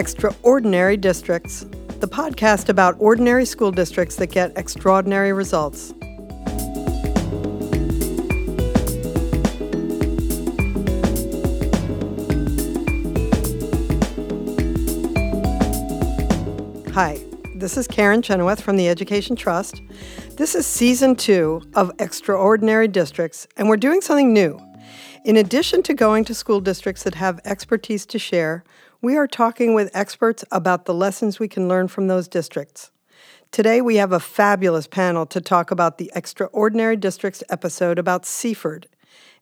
Extraordinary Districts, the podcast about ordinary school districts that get extraordinary results. Hi, this is Karen Chenoweth from the Education Trust. This is season two of Extraordinary Districts, and we're doing something new. In addition to going to school districts that have expertise to share, we are talking with experts about the lessons we can learn from those districts. Today, we have a fabulous panel to talk about the Extraordinary Districts episode about Seaford,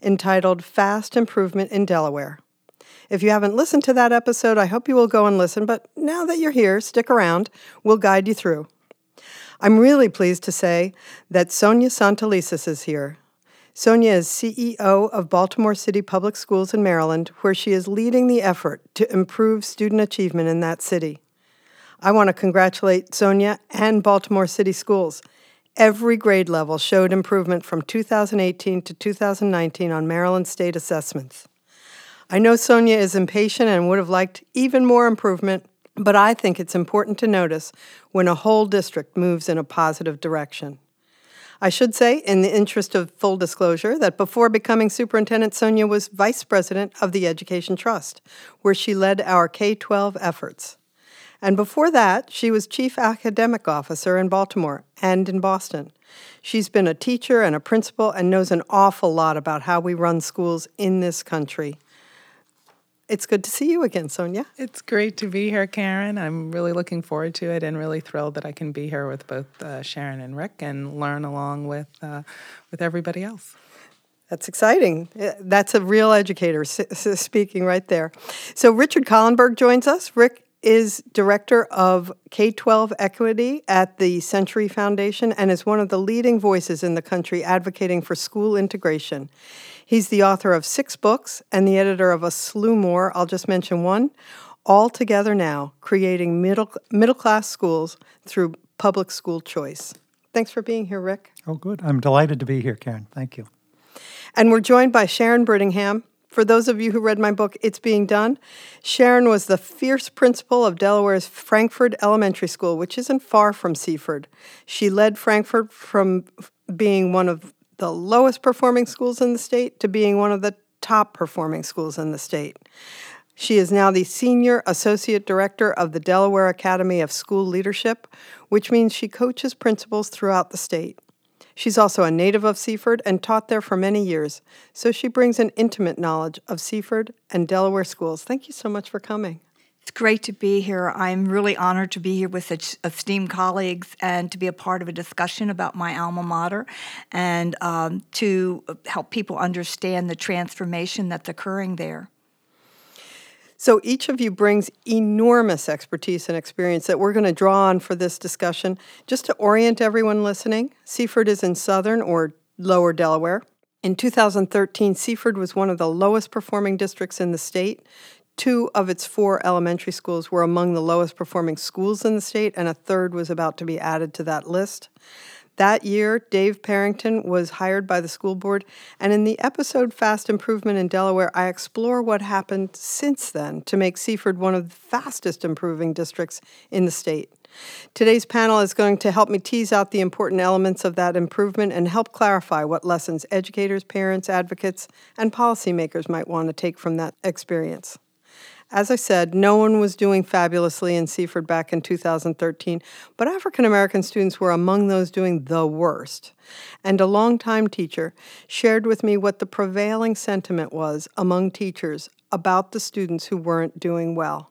entitled Fast Improvement in Delaware. If you haven't listened to that episode, I hope you will go and listen, but now that you're here, stick around. We'll guide you through. I'm really pleased to say that Sonia Santelises is here. Sonia is CEO of Baltimore City Public Schools in Maryland, where she is leading the effort to improve student achievement in that city. I want to congratulate Sonia and Baltimore City Schools. Every grade level showed improvement from 2018 to 2019 on Maryland state assessments. I know Sonia is impatient and would have liked even more improvement, but I think it's important to notice when a whole district moves in a positive direction. I should say, in the interest of full disclosure, that before becoming superintendent, Sonia was vice president of the Education Trust, where she led our K 12 efforts. And before that, she was chief academic officer in Baltimore and in Boston. She's been a teacher and a principal and knows an awful lot about how we run schools in this country. It's good to see you again, Sonia. It's great to be here, Karen. I'm really looking forward to it and really thrilled that I can be here with both uh, Sharon and Rick and learn along with uh, with everybody else. That's exciting. Uh, that's a real educator speaking right there. So Richard Kahlenberg joins us. Rick is director of K 12 equity at the Century Foundation and is one of the leading voices in the country advocating for school integration. He's the author of six books and the editor of a slew more. I'll just mention one. All Together Now Creating Middle, middle Class Schools Through Public School Choice. Thanks for being here, Rick. Oh, good. I'm delighted to be here, Karen. Thank you. And we're joined by Sharon Brittingham. For those of you who read my book, It's Being Done, Sharon was the fierce principal of Delaware's Frankford Elementary School, which isn't far from Seaford. She led Frankford from being one of the lowest performing schools in the state to being one of the top performing schools in the state. She is now the Senior Associate Director of the Delaware Academy of School Leadership, which means she coaches principals throughout the state. She's also a native of Seaford and taught there for many years, so she brings an intimate knowledge of Seaford and Delaware schools. Thank you so much for coming. It's great to be here. I'm really honored to be here with such esteemed colleagues and to be a part of a discussion about my alma mater and um, to help people understand the transformation that's occurring there. So each of you brings enormous expertise and experience that we're going to draw on for this discussion. Just to orient everyone listening, Seaford is in southern or lower Delaware. In 2013, Seaford was one of the lowest performing districts in the state. Two of its four elementary schools were among the lowest performing schools in the state, and a third was about to be added to that list. That year, Dave Parrington was hired by the school board, and in the episode Fast Improvement in Delaware, I explore what happened since then to make Seaford one of the fastest improving districts in the state. Today's panel is going to help me tease out the important elements of that improvement and help clarify what lessons educators, parents, advocates, and policymakers might want to take from that experience. As I said, no one was doing fabulously in Seaford back in 2013, but African American students were among those doing the worst. And a longtime teacher shared with me what the prevailing sentiment was among teachers about the students who weren't doing well.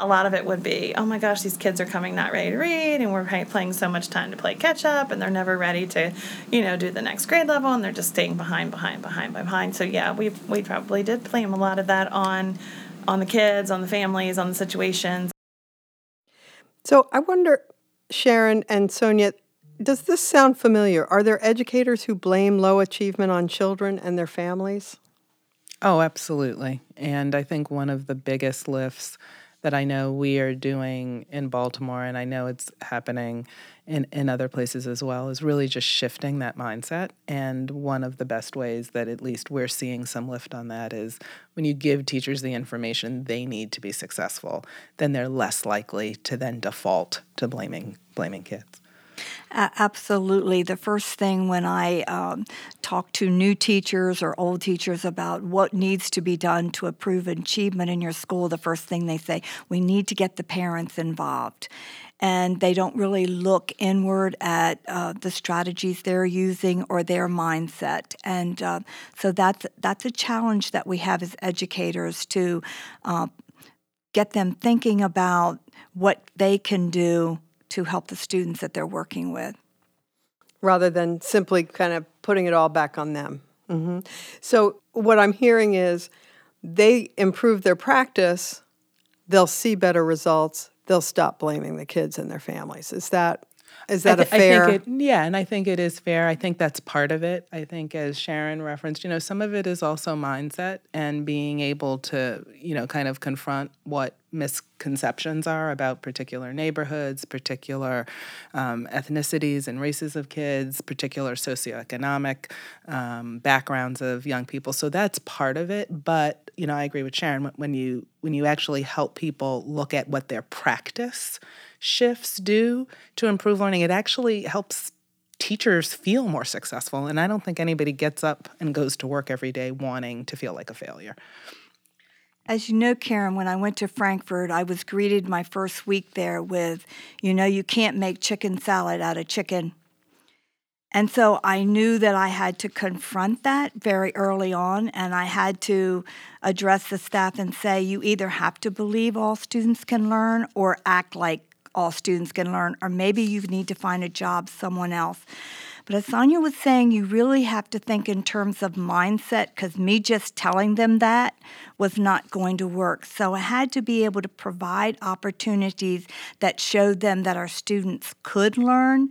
A lot of it would be, oh my gosh, these kids are coming not ready to read, and we're playing so much time to play catch up, and they're never ready to, you know, do the next grade level, and they're just staying behind, behind, behind, behind. So yeah, we we probably did blame a lot of that on on the kids, on the families, on the situations. So I wonder, Sharon and Sonia, does this sound familiar? Are there educators who blame low achievement on children and their families? Oh, absolutely. And I think one of the biggest lifts that I know we are doing in Baltimore, and I know it's happening in, in other places as well, is really just shifting that mindset. And one of the best ways that at least we're seeing some lift on that is when you give teachers the information they need to be successful, then they're less likely to then default to blaming blaming kids. Absolutely. The first thing when I um, talk to new teachers or old teachers about what needs to be done to improve achievement in your school, the first thing they say, we need to get the parents involved. And they don't really look inward at uh, the strategies they're using or their mindset, and uh, so that's that's a challenge that we have as educators to uh, get them thinking about what they can do to help the students that they're working with. Rather than simply kind of putting it all back on them. Mm-hmm. So, what I'm hearing is they improve their practice, they'll see better results, they'll stop blaming the kids and their families. Is that is that th- a fair? It, yeah, and I think it is fair. I think that's part of it. I think, as Sharon referenced, you know, some of it is also mindset and being able to, you know, kind of confront what misconceptions are about particular neighborhoods, particular um, ethnicities and races of kids, particular socioeconomic um, backgrounds of young people. So that's part of it. But you know, I agree with Sharon when you when you actually help people look at what their practice shifts do to improve learning, it actually helps teachers feel more successful. And I don't think anybody gets up and goes to work every day wanting to feel like a failure. As you know, Karen, when I went to Frankford, I was greeted my first week there with, you know, you can't make chicken salad out of chicken. And so I knew that I had to confront that very early on, and I had to address the staff and say, you either have to believe all students can learn or act like all students can learn, or maybe you need to find a job someone else. But as Sonia was saying, you really have to think in terms of mindset because me just telling them that was not going to work. So I had to be able to provide opportunities that showed them that our students could learn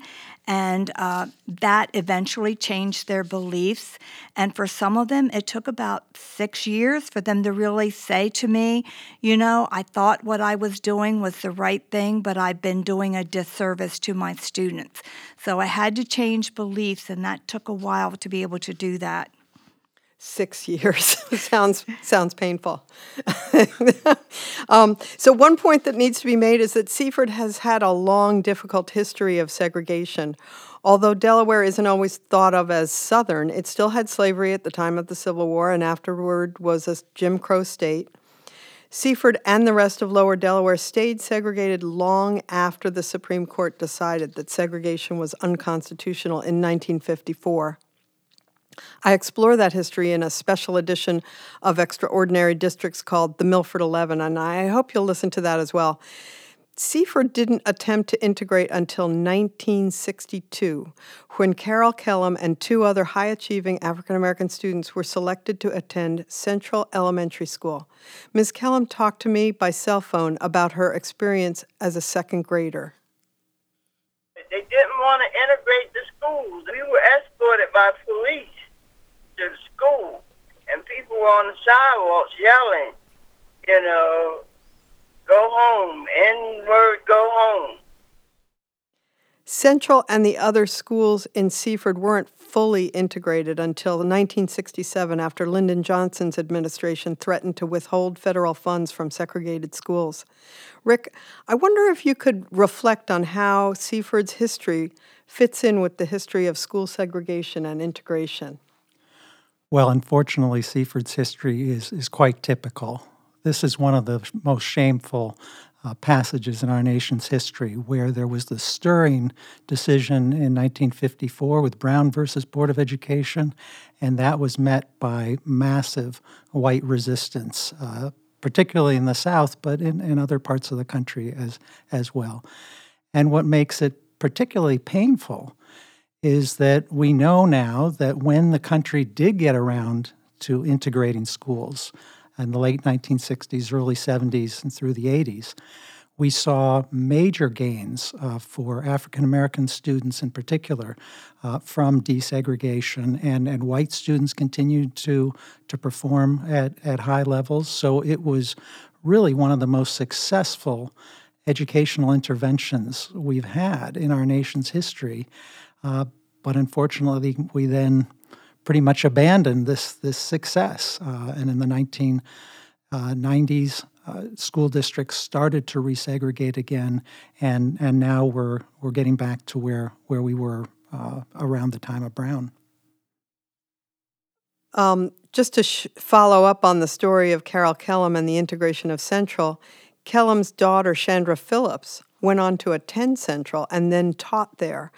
and uh, that eventually changed their beliefs. And for some of them, it took about six years for them to really say to me, you know, I thought what I was doing was the right thing, but I've been doing a disservice to my students. So I had to change beliefs, and that took a while to be able to do that six years sounds sounds painful. um, so one point that needs to be made is that Seaford has had a long, difficult history of segregation. Although Delaware isn't always thought of as Southern, it still had slavery at the time of the Civil War and afterward was a Jim Crow state. Seaford and the rest of Lower Delaware stayed segregated long after the Supreme Court decided that segregation was unconstitutional in 1954. I explore that history in a special edition of Extraordinary Districts called The Milford Eleven, and I hope you'll listen to that as well. Seaford didn't attempt to integrate until 1962, when Carol Kellum and two other high achieving African American students were selected to attend Central Elementary School. Ms. Kellum talked to me by cell phone about her experience as a second grader. They didn't want to integrate the schools. We were escorted by police to the school, and people were on the sidewalks yelling, you know, go home, N word, go home. Central and the other schools in Seaford weren't fully integrated until 1967 after Lyndon Johnson's administration threatened to withhold federal funds from segregated schools. Rick, I wonder if you could reflect on how Seaford's history fits in with the history of school segregation and integration. Well, unfortunately, Seaford's history is, is quite typical. This is one of the most shameful uh, passages in our nation's history where there was the stirring decision in 1954 with Brown versus Board of Education, and that was met by massive white resistance, uh, particularly in the South, but in, in other parts of the country as, as well. And what makes it particularly painful is that we know now that when the country did get around to integrating schools in the late 1960s, early 70s, and through the 80s, we saw major gains uh, for African American students in particular uh, from desegregation, and, and white students continued to, to perform at, at high levels. So it was really one of the most successful educational interventions we've had in our nation's history. Uh, but unfortunately, we then pretty much abandoned this this success. Uh, and in the 1990s, uh, school districts started to resegregate again, and and now we're we're getting back to where where we were uh, around the time of Brown. Um, just to sh- follow up on the story of Carol Kellum and the integration of Central, Kellum's daughter Chandra Phillips went on to attend Central and then taught there.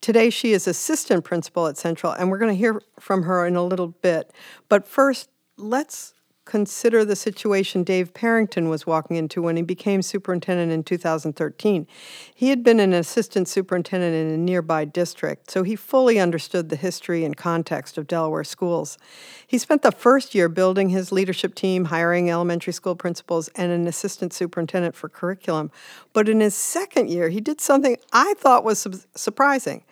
Today, she is assistant principal at Central, and we're going to hear from her in a little bit. But first, let's consider the situation Dave Parrington was walking into when he became superintendent in 2013. He had been an assistant superintendent in a nearby district, so he fully understood the history and context of Delaware schools. He spent the first year building his leadership team, hiring elementary school principals, and an assistant superintendent for curriculum. But in his second year, he did something I thought was su- surprising.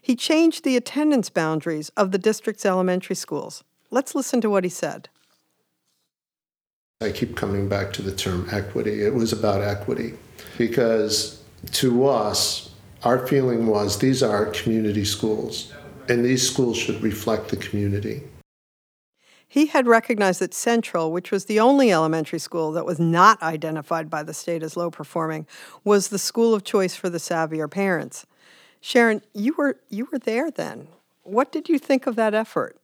He changed the attendance boundaries of the district's elementary schools. Let's listen to what he said. I keep coming back to the term equity. It was about equity because to us, our feeling was these are community schools and these schools should reflect the community. He had recognized that Central, which was the only elementary school that was not identified by the state as low performing, was the school of choice for the savvier parents. Sharon, you were you were there then. What did you think of that effort?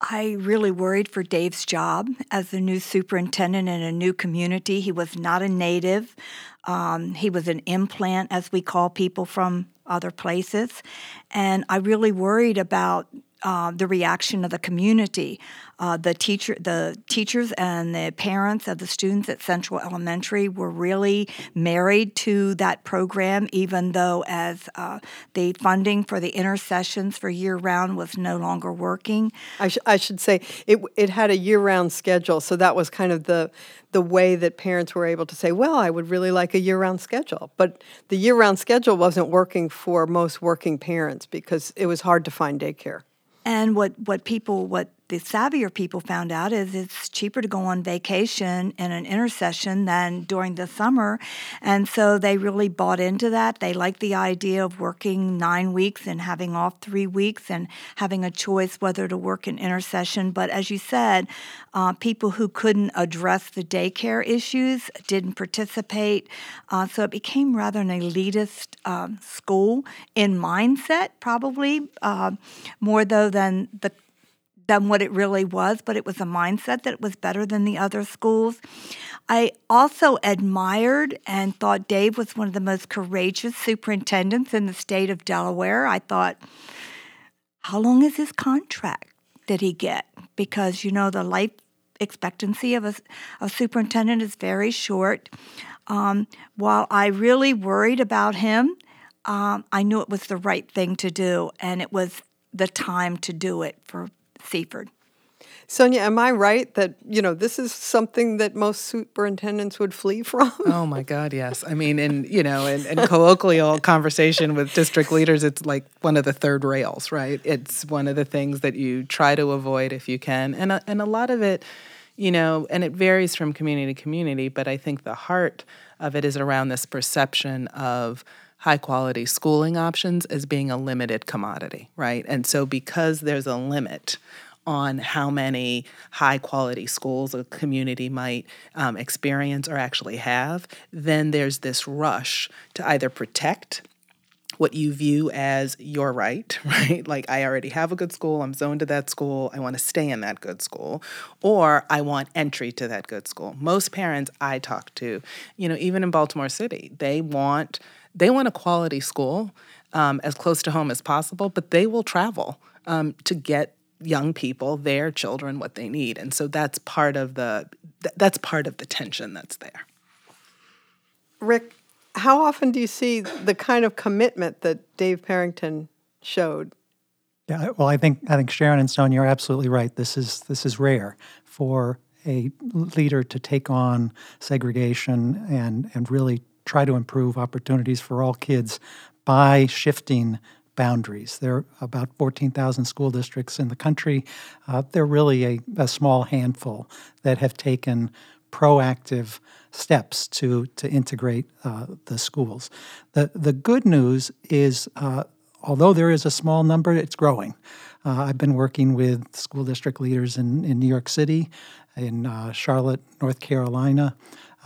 I really worried for Dave's job as the new superintendent in a new community. He was not a native. Um, he was an implant, as we call people from other places. And I really worried about uh, the reaction of the community. Uh, the teacher, the teachers, and the parents of the students at Central Elementary were really married to that program, even though as uh, the funding for the intersessions for year round was no longer working. I, sh- I should say it it had a year round schedule, so that was kind of the the way that parents were able to say, well, I would really like a year round schedule. But the year round schedule wasn't working for most working parents because it was hard to find daycare. And what, what people, what the savvier people found out is it's cheaper to go on vacation in an intercession than during the summer. And so they really bought into that. They liked the idea of working nine weeks and having off three weeks and having a choice whether to work in intercession. But as you said, uh, people who couldn't address the daycare issues didn't participate. Uh, so it became rather an elitist um, school in mindset, probably uh, more though than the than what it really was, but it was a mindset that it was better than the other schools. I also admired and thought Dave was one of the most courageous superintendents in the state of Delaware. I thought, how long is his contract did he get? Because, you know, the life expectancy of a, a superintendent is very short. Um, while I really worried about him, um, I knew it was the right thing to do, and it was the time to do it for Seaford. Sonia, am I right that you know this is something that most superintendents would flee from? Oh my God, yes. I mean, in you know, in, in colloquial conversation with district leaders, it's like one of the third rails, right? It's one of the things that you try to avoid if you can, and a, and a lot of it, you know, and it varies from community to community, but I think the heart of it is around this perception of high quality schooling options as being a limited commodity, right? And so because there's a limit on how many high quality schools a community might um, experience or actually have, then there's this rush to either protect what you view as your right, right? Like, I already have a good school, I'm zoned to that school, I want to stay in that good school, or I want entry to that good school. Most parents I talk to, you know, even in Baltimore City, they want they want a quality school um, as close to home as possible, but they will travel um, to get young people, their children, what they need, and so that's part of the that's part of the tension that's there. Rick, how often do you see the kind of commitment that Dave Parrington showed? Yeah, well, I think I think Sharon and Sonia are absolutely right. This is this is rare for a leader to take on segregation and and really try to improve opportunities for all kids by shifting boundaries. There are about 14,000 school districts in the country. Uh, they're really a, a, small handful that have taken proactive steps to to integrate uh, the schools. The the good news is, uh, although there is a small number, it's growing. Uh, I've been working with school district leaders in, in New York City, in uh, Charlotte, North Carolina,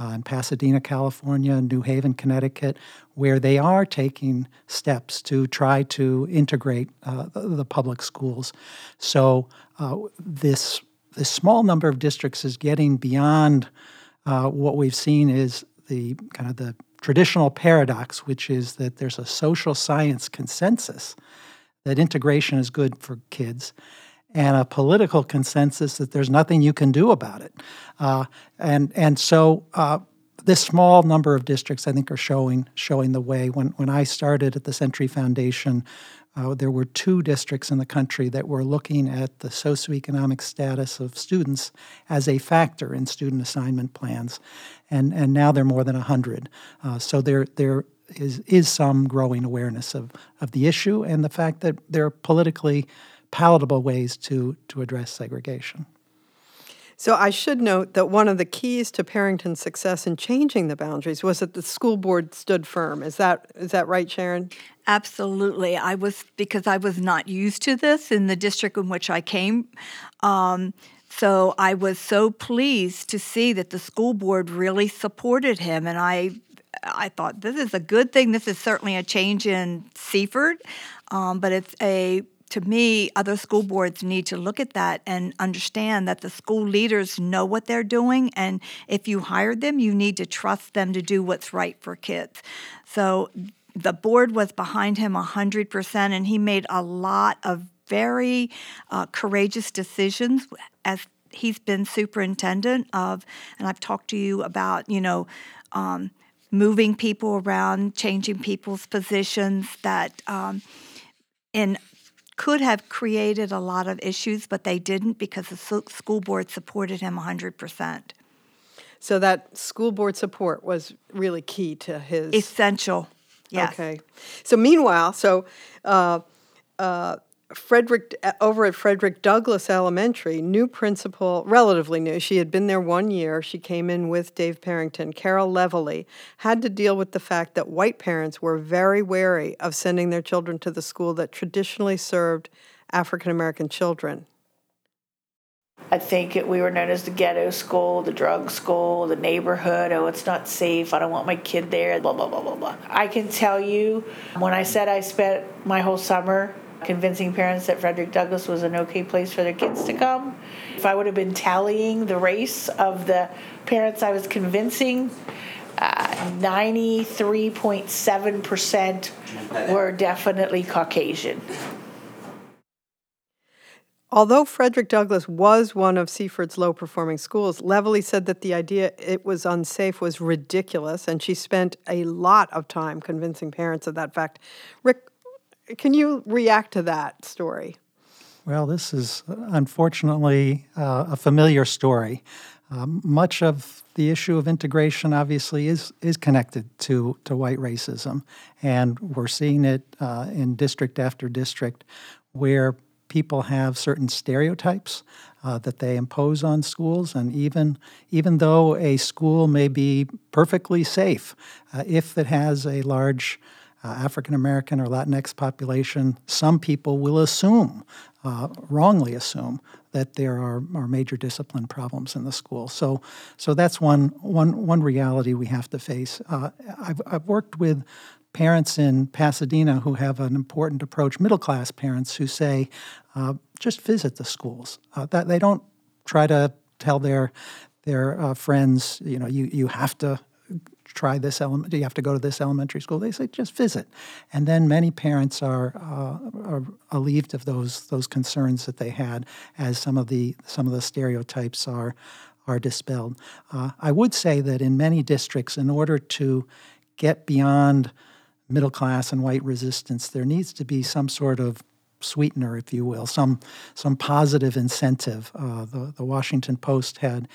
uh, in Pasadena, California, New Haven, Connecticut, where they are taking steps to try to integrate uh, the, public schools. So this this small number of districts is getting beyond uh, what we've seen is the kind of the traditional paradox, which is that there's a social science consensus that integration is good for kids, and a political consensus that there's nothing you can do about it. Uh, and and so uh, this small number of districts, I think, are showing showing the way. When when I started at the Century Foundation, uh, there were two districts in the country that were looking at the socioeconomic status of students as a factor in student assignment plans, and and now there are more than hundred. Uh, so there there is is some growing awareness of of the issue and the fact that there are politically palatable ways to to address segregation. So I should note that one of the keys to Perrington's success in changing the boundaries was that the school board stood firm. Is that is that right, Sharon? Absolutely. I was because I was not used to this in the district in which I came. Um, so I was so pleased to see that the school board really supported him, and I I thought this is a good thing. This is certainly a change in Seaford, um, but it's a to me, other school boards need to look at that and understand that the school leaders know what they're doing. And if you hired them, you need to trust them to do what's right for kids. So the board was behind him 100%, and he made a lot of very uh, courageous decisions as he's been superintendent of, and I've talked to you about, you know, um, moving people around, changing people's positions that um, in could have created a lot of issues, but they didn't because the school board supported him 100%. So that school board support was really key to his essential. Yes. Okay. So meanwhile, so uh, uh, Frederick uh, over at Frederick Douglass Elementary, new principal, relatively new. She had been there one year. She came in with Dave Parrington. Carol Levely had to deal with the fact that white parents were very wary of sending their children to the school that traditionally served African American children. I think it, we were known as the ghetto school, the drug school, the neighborhood. Oh, it's not safe. I don't want my kid there. Blah blah blah blah blah. I can tell you, when I said I spent my whole summer convincing parents that Frederick Douglass was an okay place for their kids to come. If I would have been tallying the race of the parents I was convincing, uh, 93.7% were definitely Caucasian. Although Frederick Douglass was one of Seaford's low performing schools, Levely said that the idea it was unsafe was ridiculous, and she spent a lot of time convincing parents of that fact. Rick, can you react to that story? Well, this is unfortunately uh, a familiar story. Um, much of the issue of integration obviously is is connected to to white racism, and we're seeing it uh, in district after district, where people have certain stereotypes uh, that they impose on schools, and even even though a school may be perfectly safe, uh, if it has a large uh, African American or Latinx population, some people will assume, uh, wrongly assume, that there are, are major discipline problems in the school. So, so that's one, one, one reality we have to face. Uh, I've, I've worked with parents in Pasadena who have an important approach, middle class parents who say, uh, just visit the schools. Uh, that they don't try to tell their their uh, friends, you know, you, you have to try this element. Do you have to go to this elementary school? They say just visit, and then many parents are, uh, are relieved of those those concerns that they had as some of the some of the stereotypes are are dispelled. Uh, I would say that in many districts, in order to get beyond middle class and white resistance, there needs to be some sort of sweetener, if you will, some some positive incentive. Uh, the the Washington Post had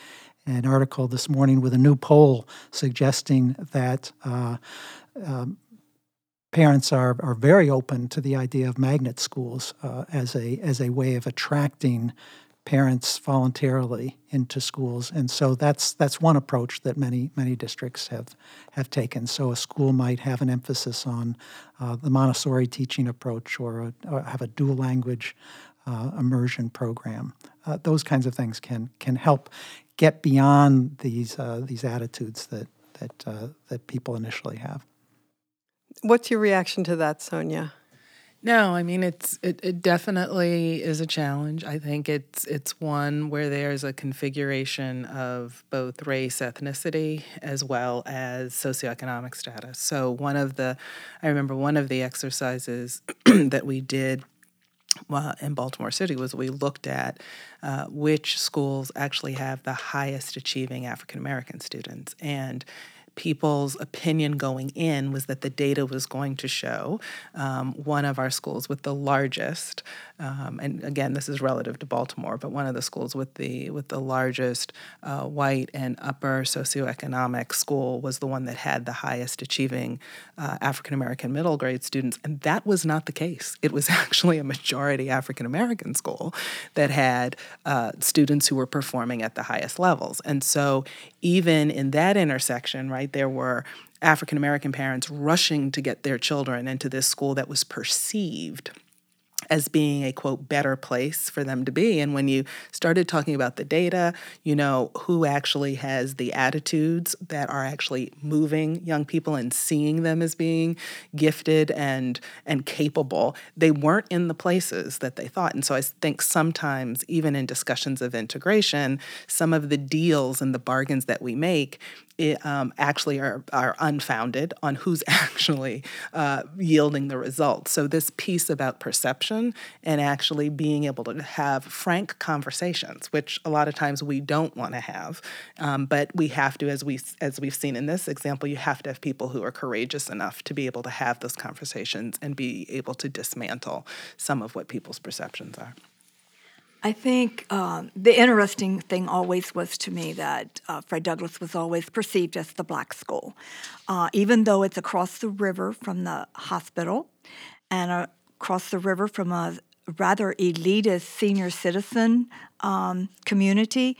an article this morning with a new poll suggesting that uh, um, parents are, are very open to the idea of magnet schools uh, as a as a way of attracting parents voluntarily into schools, and so that's that's one approach that many many districts have have taken. So a school might have an emphasis on uh, the Montessori teaching approach, or, a, or have a dual language uh, immersion program. Uh, those kinds of things can can help get beyond these uh, these attitudes that that uh, that people initially have. What's your reaction to that, Sonia? No, I mean it's it, it definitely is a challenge. I think it's it's one where there's a configuration of both race, ethnicity, as well as socioeconomic status. So one of the I remember one of the exercises that we did uh, in Baltimore City was we looked at uh, which schools actually have the highest achieving African American students. And people's opinion going in was that the data was going to show um, one of our schools with the largest, um, and again, this is relative to Baltimore, but one of the schools with the with the largest uh, white and upper socioeconomic school was the one that had the highest achieving uh, African American middle grade students, and that was not the case. It was actually a majority African American school that had uh, students who were performing at the highest levels, and so even in that intersection, right, there were African American parents rushing to get their children into this school that was perceived as being a quote better place for them to be. And when you started talking about the data you know who actually has the attitudes that are actually moving young people and seeing them as being gifted and and capable they weren't in the places that they thought. And so i think sometimes even in discussions of integration some of the deals and the bargains that we make it, um, actually are, are unfounded on who's actually uh, yielding the results. So, this piece about perception and actually being able to have frank conversations, which a lot of times we don't want to have, um, but we have to, as, we, as we've seen in this example, you have to have people who are courageous enough to be able to have those conversations and be able to dismantle some of what people's perceptions are. I think um, the interesting thing always was to me that uh, Fred Douglass was always perceived as the black school, uh, even though it's across the river from the hospital and uh, across the river from a rather elitist senior citizen um, community.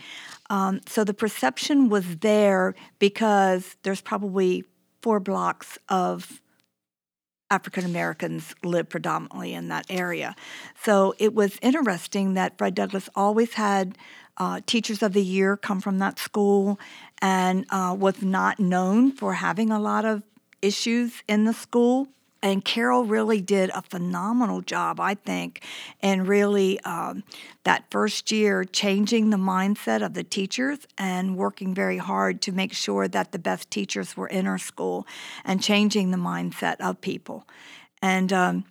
Um, so the perception was there because there's probably four blocks of African Americans live predominantly in that area. So it was interesting that Fred Douglass always had uh, Teachers of the Year come from that school and uh, was not known for having a lot of issues in the school. And Carol really did a phenomenal job, I think, and really um, that first year changing the mindset of the teachers and working very hard to make sure that the best teachers were in our school and changing the mindset of people. And um,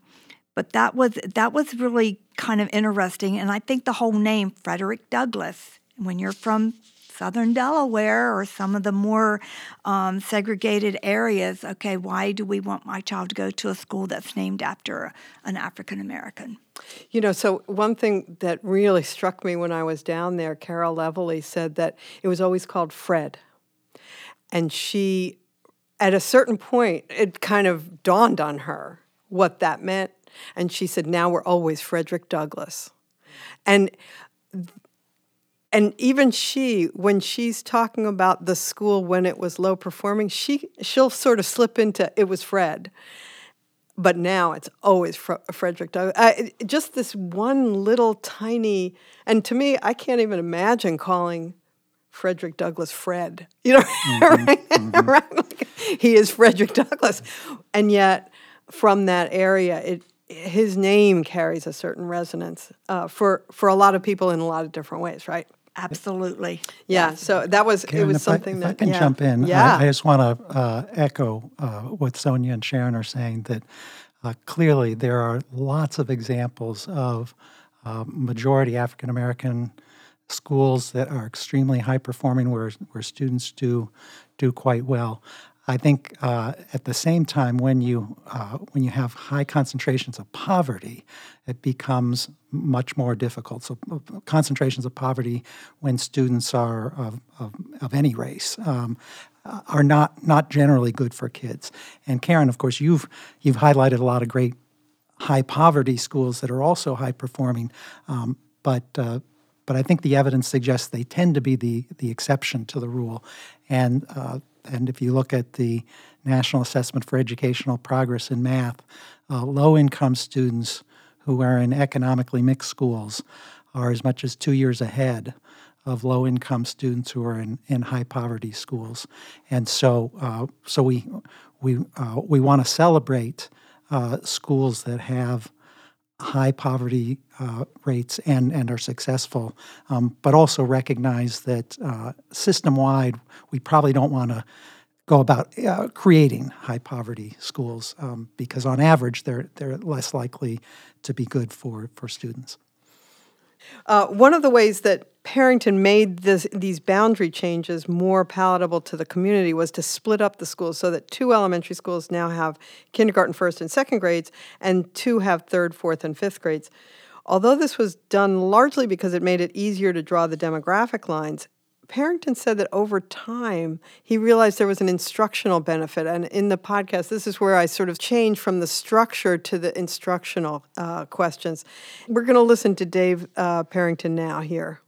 but that was that was really kind of interesting, and I think the whole name Frederick Douglass. When you're from southern Delaware or some of the more um, segregated areas, okay, why do we want my child to go to a school that's named after an African American? You know, so one thing that really struck me when I was down there, Carol Levely said that it was always called Fred. And she, at a certain point, it kind of dawned on her what that meant. And she said, now we're always Frederick Douglass. And and even she when she's talking about the school when it was low performing she she'll sort of slip into it was fred but now it's always frederick douglass I, just this one little tiny and to me i can't even imagine calling frederick douglass fred you know mm-hmm, right? Mm-hmm. right? Like, he is frederick douglass and yet from that area it his name carries a certain resonance uh, for for a lot of people in a lot of different ways, right? Absolutely. Yeah. So that was Karen, it was if something I, that I can yeah. jump in. Yeah. I, I just want to uh, echo uh, what Sonia and Sharon are saying. That uh, clearly there are lots of examples of uh, majority African American schools that are extremely high performing, where where students do do quite well. I think uh, at the same time, when you uh, when you have high concentrations of poverty, it becomes much more difficult. So, uh, concentrations of poverty when students are of, of, of any race um, are not not generally good for kids. And Karen, of course, you've you've highlighted a lot of great high poverty schools that are also high performing, um, but uh, but I think the evidence suggests they tend to be the, the exception to the rule. And, uh, and if you look at the National Assessment for Educational Progress in Math, uh, low income students who are in economically mixed schools are as much as two years ahead of low income students who are in, in high poverty schools. And so, uh, so we, we, uh, we want to celebrate uh, schools that have high poverty uh, rates and, and are successful, um, but also recognize that uh, system wide, we probably don't want to go about uh, creating high poverty schools um, because on average they're, they're less likely to be good for, for students. Uh, one of the ways that Perrington made this, these boundary changes more palatable to the community was to split up the schools so that two elementary schools now have kindergarten, first, and second grades, and two have third, fourth, and fifth grades. Although this was done largely because it made it easier to draw the demographic lines, Parrington said that over time he realized there was an instructional benefit. And in the podcast, this is where I sort of change from the structure to the instructional uh, questions. We're going to listen to Dave uh, Perrington now here.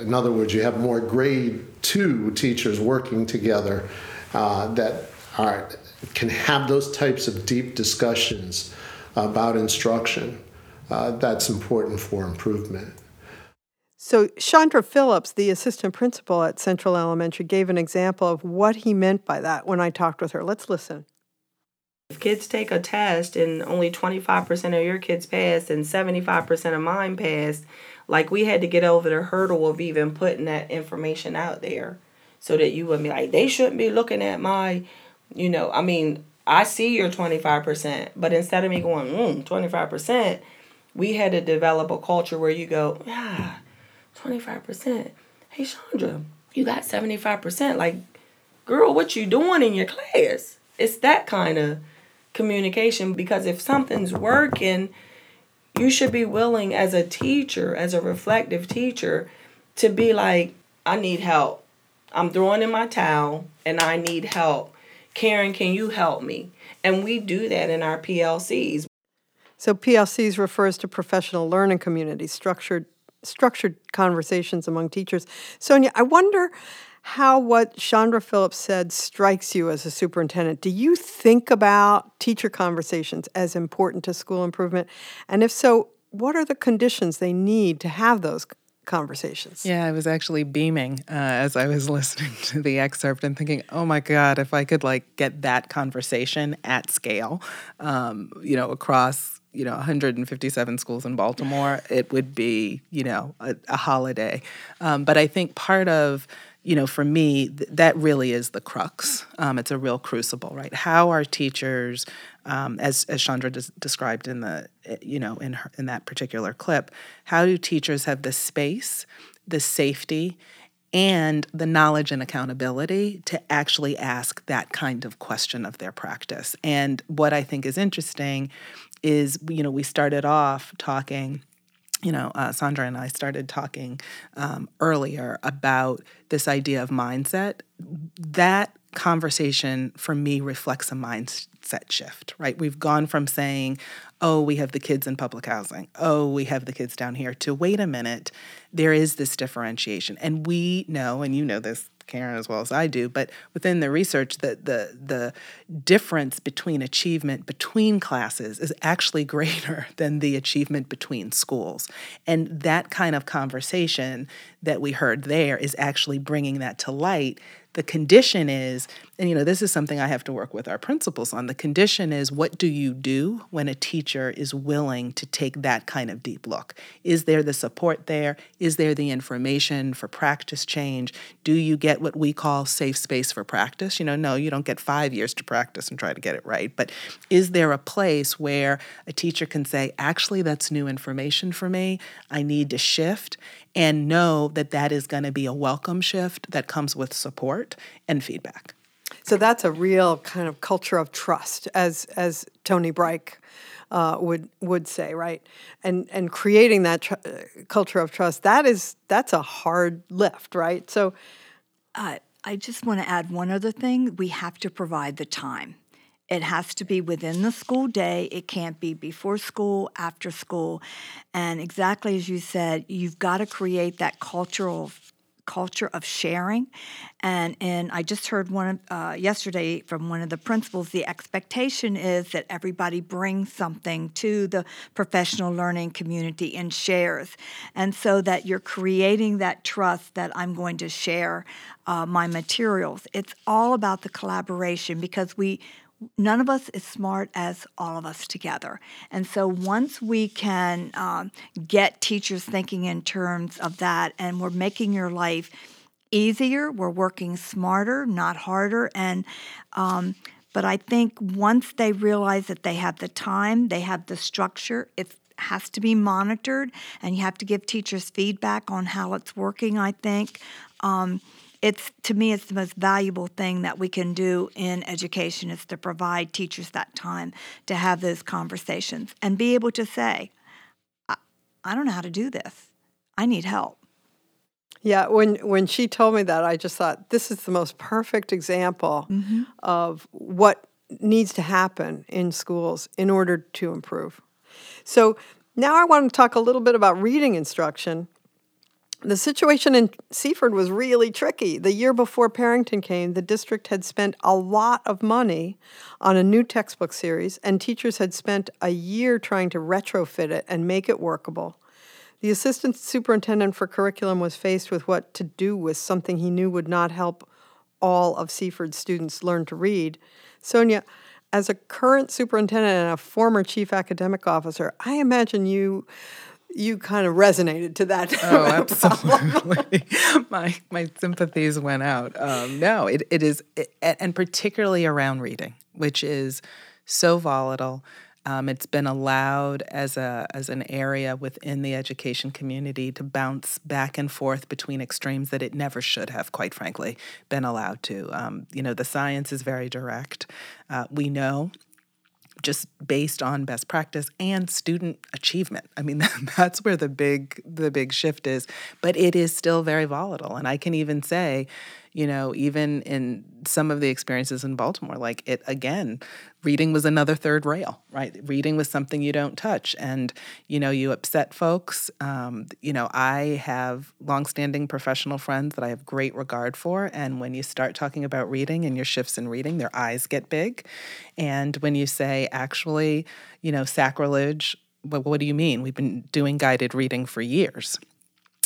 In other words, you have more grade two teachers working together uh, that are, can have those types of deep discussions about instruction. Uh, that's important for improvement. So, Chandra Phillips, the assistant principal at Central Elementary, gave an example of what he meant by that when I talked with her. Let's listen. If kids take a test and only 25% of your kids passed and 75% of mine passed, like we had to get over the hurdle of even putting that information out there so that you would be like, they shouldn't be looking at my, you know, I mean, I see your 25%, but instead of me going, mm, 25%, we had to develop a culture where you go, yeah 25%. Hey, Chandra, you got 75%. Like, girl, what you doing in your class? It's that kind of communication because if something's working, you should be willing as a teacher, as a reflective teacher, to be like, I need help. I'm throwing in my towel and I need help. Karen, can you help me? And we do that in our PLCs. So PLCs refers to professional learning communities, structured structured conversations among teachers. Sonia, I wonder how what Chandra Phillips said strikes you as a superintendent. Do you think about teacher conversations as important to school improvement? And if so, what are the conditions they need to have those conversations. Yeah, I was actually beaming uh, as I was listening to the excerpt and thinking, oh my God, if I could like get that conversation at scale, um, you know, across you know 157 schools in Baltimore, it would be you know a, a holiday. Um, but I think part of you know for me th- that really is the crux. Um, it's a real crucible, right? How are teachers, um, as as Chandra des- described in the eh, you know in her, in that particular clip, how do teachers have the space, the safety? and the knowledge and accountability to actually ask that kind of question of their practice. And what I think is interesting is you know we started off talking you know, uh, Sandra and I started talking um, earlier about this idea of mindset. That conversation for me reflects a mindset shift, right? We've gone from saying, oh, we have the kids in public housing, oh, we have the kids down here, to wait a minute, there is this differentiation. And we know, and you know this Karen as well as I do, but within the research, the the the difference between achievement between classes is actually greater than the achievement between schools. And that kind of conversation that we heard there is actually bringing that to light the condition is, and you know, this is something I have to work with our principals on. The condition is what do you do when a teacher is willing to take that kind of deep look? Is there the support there? Is there the information for practice change? Do you get what we call safe space for practice? You know, no, you don't get five years to practice and try to get it right. But is there a place where a teacher can say, actually, that's new information for me? I need to shift and know that that is going to be a welcome shift that comes with support and feedback. So that's a real kind of culture of trust, as as Tony Bryk uh, would would say, right? And and creating that tr- uh, culture of trust that is that's a hard lift, right? So, uh, I just want to add one other thing: we have to provide the time. It has to be within the school day. It can't be before school, after school. And exactly as you said, you've got to create that cultural culture of sharing. And and I just heard one uh, yesterday from one of the principals. The expectation is that everybody brings something to the professional learning community and shares, and so that you're creating that trust that I'm going to share uh, my materials. It's all about the collaboration because we none of us is smart as all of us together. And so once we can um, get teachers thinking in terms of that, and we're making your life easier, we're working smarter, not harder, and um, but I think once they realize that they have the time, they have the structure, it has to be monitored, and you have to give teachers feedback on how it's working. I think. Um, it's to me it's the most valuable thing that we can do in education is to provide teachers that time to have those conversations and be able to say I, I don't know how to do this. I need help. Yeah when when she told me that i just thought this is the most perfect example mm-hmm. of what needs to happen in schools in order to improve. So now i want to talk a little bit about reading instruction the situation in Seaford was really tricky. The year before Parrington came, the district had spent a lot of money on a new textbook series, and teachers had spent a year trying to retrofit it and make it workable. The assistant superintendent for curriculum was faced with what to do with something he knew would not help all of Seaford's students learn to read. Sonja, as a current superintendent and a former chief academic officer, I imagine you you kind of resonated to that. Oh, absolutely. my my sympathies went out. Um, no, it, it is, it, and particularly around reading, which is so volatile. Um, it's been allowed as a as an area within the education community to bounce back and forth between extremes that it never should have, quite frankly, been allowed to. Um, you know, the science is very direct. Uh, we know just based on best practice and student achievement. I mean, that's where the big the big shift is, but it is still very volatile. And I can even say, you know, even in some of the experiences in Baltimore, like it again, reading was another third rail, right? Reading was something you don't touch, and you know, you upset folks. Um, you know, I have longstanding professional friends that I have great regard for, and when you start talking about reading and your shifts in reading, their eyes get big, and when you say, actually, you know, sacrilege. What do you mean? We've been doing guided reading for years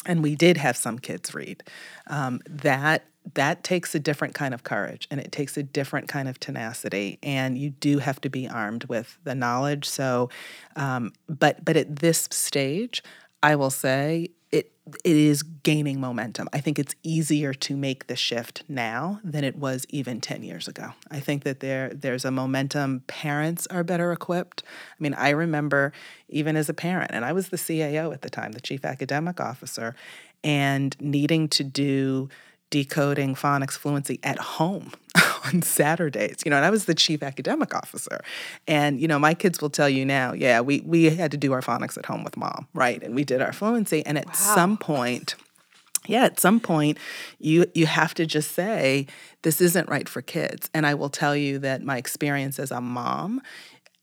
and we did have some kids read. Um, that that takes a different kind of courage and it takes a different kind of tenacity and you do have to be armed with the knowledge. So um, but but at this stage i will say it it is gaining momentum. I think it's easier to make the shift now than it was even 10 years ago. I think that there there's a momentum. Parents are better equipped. I mean i remember even as a parent and i was the cao at the time the chief academic officer and needing to do decoding phonics fluency at home on Saturdays. You know, and I was the chief academic officer. And, you know, my kids will tell you now, yeah, we, we had to do our phonics at home with mom, right? And we did our fluency. And at wow. some point, yeah, at some point you you have to just say this isn't right for kids. And I will tell you that my experience as a mom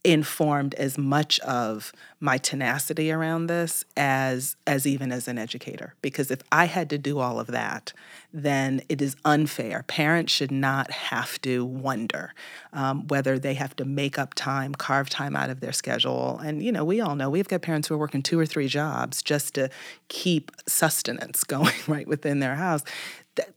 informed as much of my tenacity around this as as even as an educator. Because if i had to do all of that then it is unfair. Parents should not have to wonder um, whether they have to make up time carve time out of their schedule. And you know we all know we've got parents who are working two or three jobs just to keep sustenance going right within their house.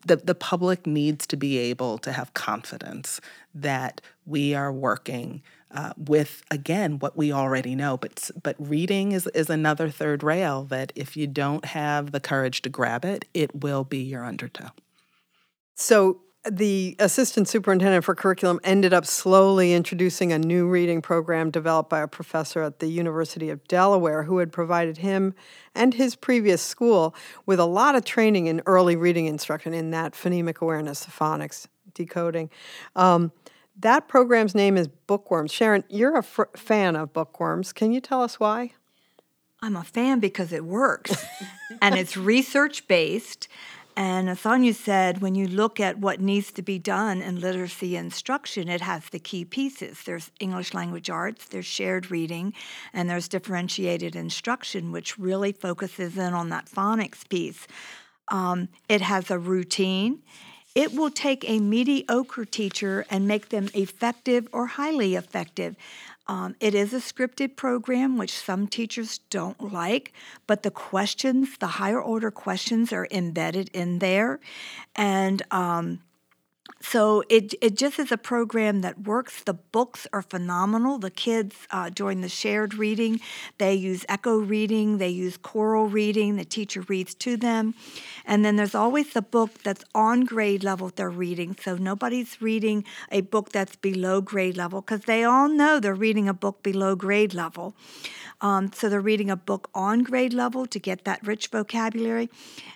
The, the public needs to be able to have confidence that we are working uh, with again what we already know. But but reading is is another third rail that if you don't have the courage to grab it, it will be your undertow. So the assistant superintendent for curriculum ended up slowly introducing a new reading program developed by a professor at the University of Delaware who had provided him and his previous school with a lot of training in early reading instruction in that phonemic awareness, phonics, decoding. Um, that program's name is Bookworms. Sharon, you're a fr- fan of Bookworms. Can you tell us why? I'm a fan because it works and it's research based And as Sonja said, when you look at what needs to be done in literacy instruction, it has the key pieces. There's English language arts, there's shared reading, and there's differentiated instruction, which really focuses in on that phonics piece. Um, it has a routine. It will take a mediocre teacher and make them effective or highly effective. Um, it is a scripted program, which some teachers don't like, but the questions, the higher order questions, are embedded in there. And um, so it it just is a program that works. The books are phenomenal. The kids uh, during the shared reading, they use echo reading, they use choral reading. The teacher reads to them, and then there's always the book that's on grade level they're reading. So nobody's reading a book that's below grade level because they all know they're reading a book below grade level. Um, so they're reading a book on grade level to get that rich vocabulary.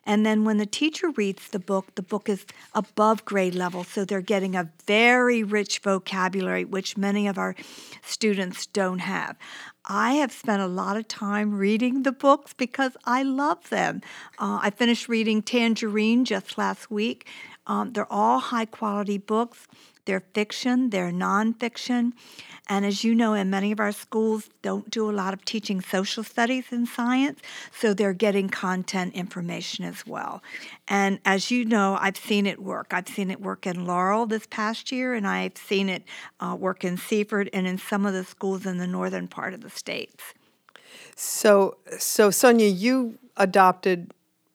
And then when the teacher reads the book, the book is above grade level. So they're getting a very rich vocabulary, which many of our students don't have. I have spent a lot of time reading the books because I love them. Uh, I finished reading Tangerine just last week. Um, they're all high quality books. They're fiction, they're nonfiction. And as you know, in many of our schools don't do a lot of teaching social studies and science, so they're getting content information as well. And as you know, I've seen it work. I've seen it work in Laurel this past year, and I've seen it uh, work in Seaford and in some of the schools in the northern part of the states. So, so Sonja, you adopted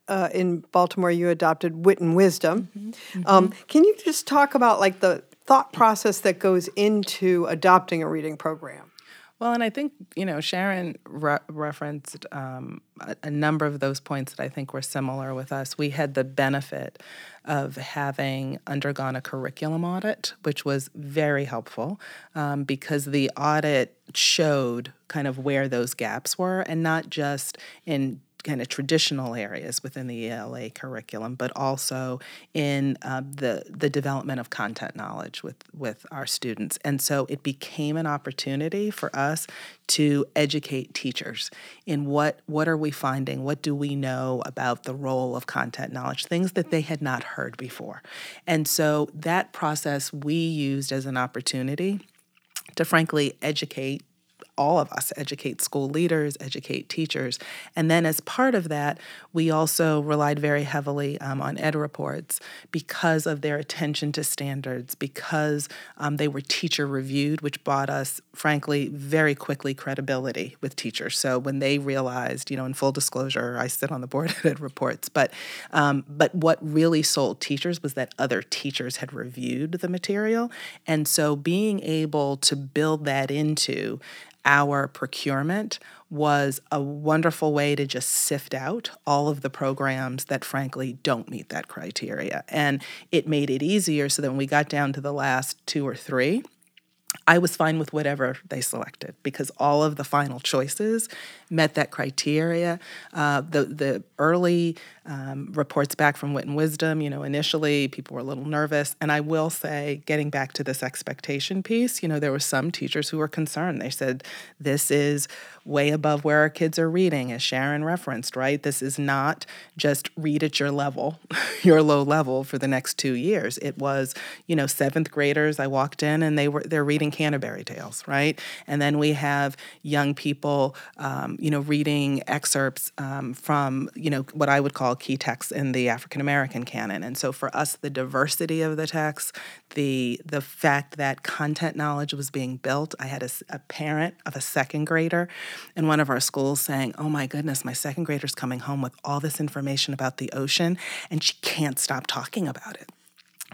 uh, in Baltimore. You adopted Wit and Wisdom. Mm-hmm. Mm-hmm. Um, can you just talk about like the thought process that goes into adopting a reading program? Well, and I think, you know, Sharon re- referenced um, a, a, number of those points that I think were similar with us. We had the benefit of having undergone a curriculum audit, which was very helpful um, because the audit showed kind of where those gaps were and not just in kind of traditional areas within the ELA curriculum, but also in uh, the the development of content knowledge with with our students. And so it became an opportunity for us to educate teachers in what what are we finding, what do we know about the role of content knowledge, things that they had not heard before. And so that process we used as an opportunity to frankly educate all of us educate school leaders, educate teachers. And then, as part of that, we also relied very heavily um, on EdReports because of their attention to standards, because um, they were teacher reviewed, which brought us, frankly, very quickly credibility with teachers. So when they realized, you know, in full disclosure, I sit on the board at EdReports, but um, but what really sold teachers was that other teachers had reviewed the material, and so being able to build that into our procurement was a wonderful way to just sift out all of the programs that frankly don't meet that criteria. And it made it easier so that when we got down to the last two or three, I was fine with whatever they selected because all of the final choices met that criteria. Uh, the the early um, reports back from Wit and Wisdom, you know, initially people were a little nervous, and I will say, getting back to this expectation piece, you know, there were some teachers who were concerned. They said, "This is way above where our kids are reading," as Sharon referenced, right? This is not just read at your level, your low level for the next two years. It was, you know, seventh graders. I walked in and they were they're reading Canterbury Tales, right? And then we have young people. Um, you know, reading excerpts um, from, you know, what I would call key texts in the African American canon. And so for us, the diversity of the text, the the fact that content knowledge was being built. I had a, a parent of a second grader in one of our schools saying, "Oh my goodness, my second grader's coming home with all this information about the ocean, and she can't stop talking about it."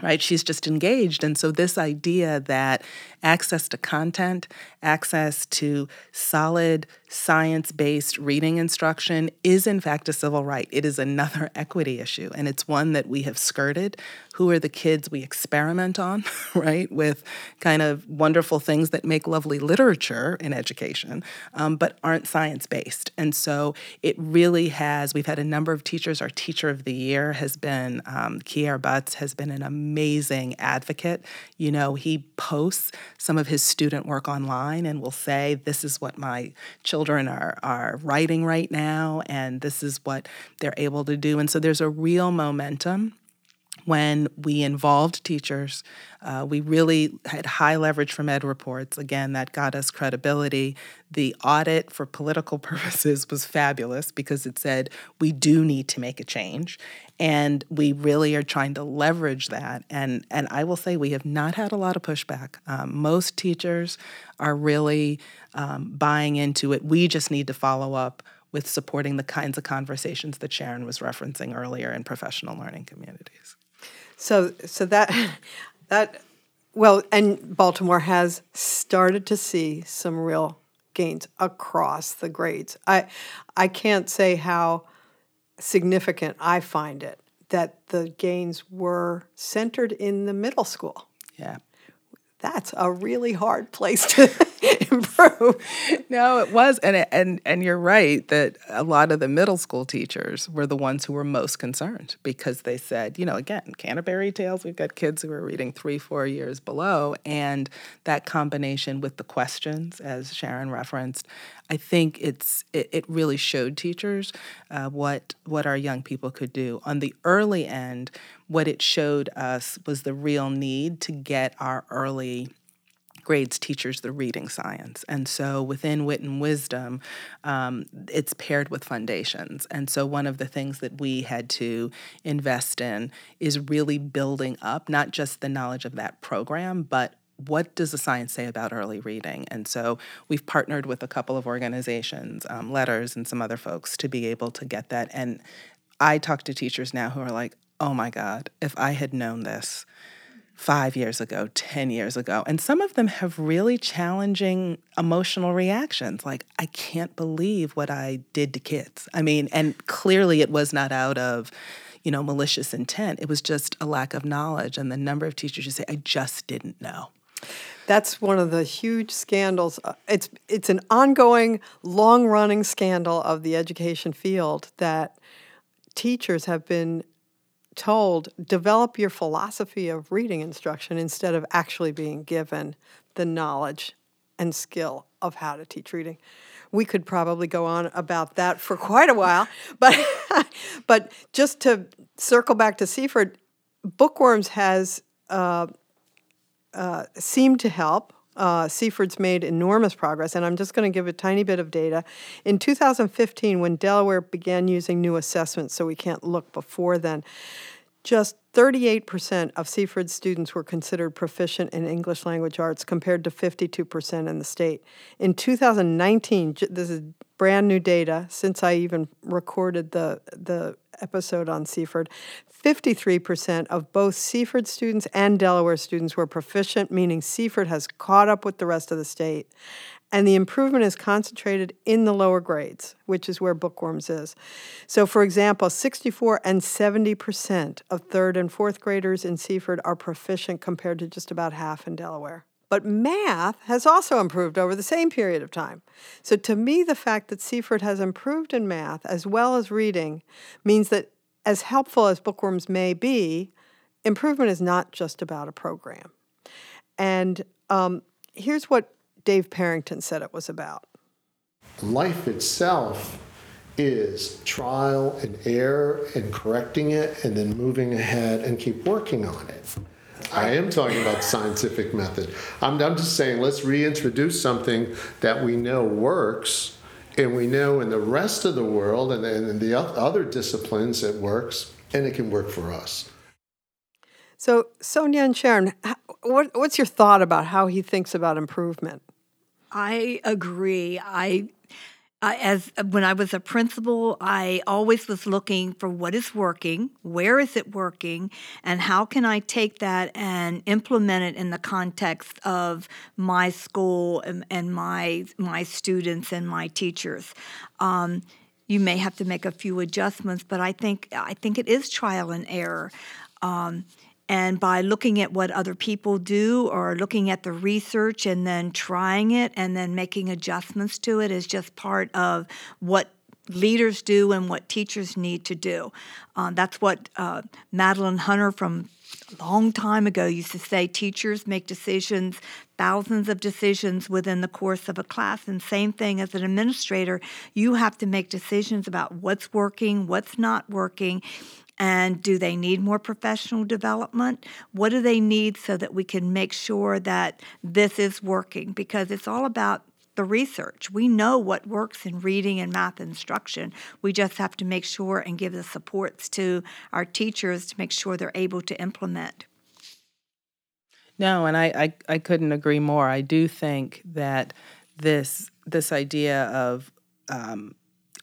right? She's just engaged. And so, this idea that access to content, access to solid science based reading instruction is, in fact, a civil right. It is another equity issue, and it's one that we have skirted. Who are the kids we experiment on, right, with kind of wonderful things that make lovely literature in education, um, but aren't science based? And so it really has, we've had a number of teachers. Our teacher of the year has been, um, Kier Butts has been an amazing advocate. You know, he posts some of his student work online and will say, This is what my children children are are writing right now, and this is what they're able to do. And so there's a real momentum when we involved teachers. Uh, we really had high leverage from EdReports. Again, that got us credibility. The audit for political purposes was fabulous because it said we do need to make a change. And we really are trying to leverage that. And, and I will say we have not had a lot of pushback. Um, most teachers are really um, buying into it. We just need to follow up with supporting the kinds of conversations that Sharon was referencing earlier in professional learning communities. So, so that that well, and Baltimore has started to see some real gains across the grades. I I can't say how significant I find it that the gains were centered in the middle school. Yeah. That's a really hard place to improve. No, it was, and and and you're right that a lot of the middle school teachers were the ones who were most concerned because they said, you know, again, Canterbury Tales. We've got kids who are reading three, four years below, and that combination with the questions, as Sharon referenced, I think it's it, it really showed teachers uh, what what our young people could do on the early end. What it showed us was the real need to get our early grades teachers the reading science. And so within Wit and Wisdom, um, it's paired with foundations. And so one of the things that we had to invest in is really building up not just the knowledge of that program, but what does the science say about early reading? And so we've partnered with a couple of organizations, um, LETRS and some other folks, to be able to get that. And I talk to teachers now who are like, oh my God, if I had known this, five years ago, 10 years ago. And some of them have really challenging emotional reactions like, I can't believe what I did to kids. I mean, and clearly it was not out of, you know, malicious intent. It was just a lack of knowledge. And the number of teachers who say, I just didn't know. That's one of the huge scandals. Uh, it's it's an ongoing, long-running scandal of the education field that teachers have been told develop your philosophy of reading instruction instead of actually being given the knowledge and skill of how to teach reading. We could probably go on about that for quite a while, but but just to circle back to Seaford, Bookworms has uh, uh, seemed to help. Uh, Seaford's made enormous progress, and I'm just going to give a tiny bit of data. In 2015, when Delaware began using new assessments, so we can't look before then, just 38% of Seaford students were considered proficient in English language arts compared to 52% in the state. In 2019, this is brand new data since I even recorded the, the episode on Seaford, 53% of both Seaford students and Delaware students were proficient, meaning Seaford has caught up with the rest of the state. And the improvement is concentrated in the lower grades, which is where Bookworms is. So, for example, 64 and 70% of third and fourth graders in Seaford are proficient compared to just about half in Delaware. But math has also improved over the same period of time. So, to me, the fact that Seaford has improved in math as well as reading means that, as helpful as Bookworms may be, improvement is not just about a program. And um, here's what Dave Parrington said it was about. Life itself is trial and error and correcting it and then moving ahead and keep working on it. I am talking about scientific method. I'm, I'm just saying let's reintroduce something that we know works and we know in the rest of the world and in the other disciplines it works and it can work for us. So, Sonja and Sharon, what, what's your thought about how he thinks about improvement? I agree. I as when I was a principal, I always was looking for what is working, where is it working, and how can I take that and implement it in the context of my school and, and my my students and my teachers. Um, you may have to make a few adjustments, but I think I think it is trial and error. Um, and by looking at what other people do or looking at the research and then trying it and then making adjustments to it is just part of what leaders do and what teachers need to do. Uh, that's what uh, Madeline Hunter from a long time ago used to say teachers make decisions thousands of decisions within the course of a class and same thing as an administrator you have to make decisions about what's working what's not working and do they need more professional development what do they need so that we can make sure that this is working because it's all about the research. We know what works in reading and math instruction. We just have to make sure and give the supports to our teachers to make sure they're able to implement. No, and I, I, I couldn't agree more. I do think that this this idea of um,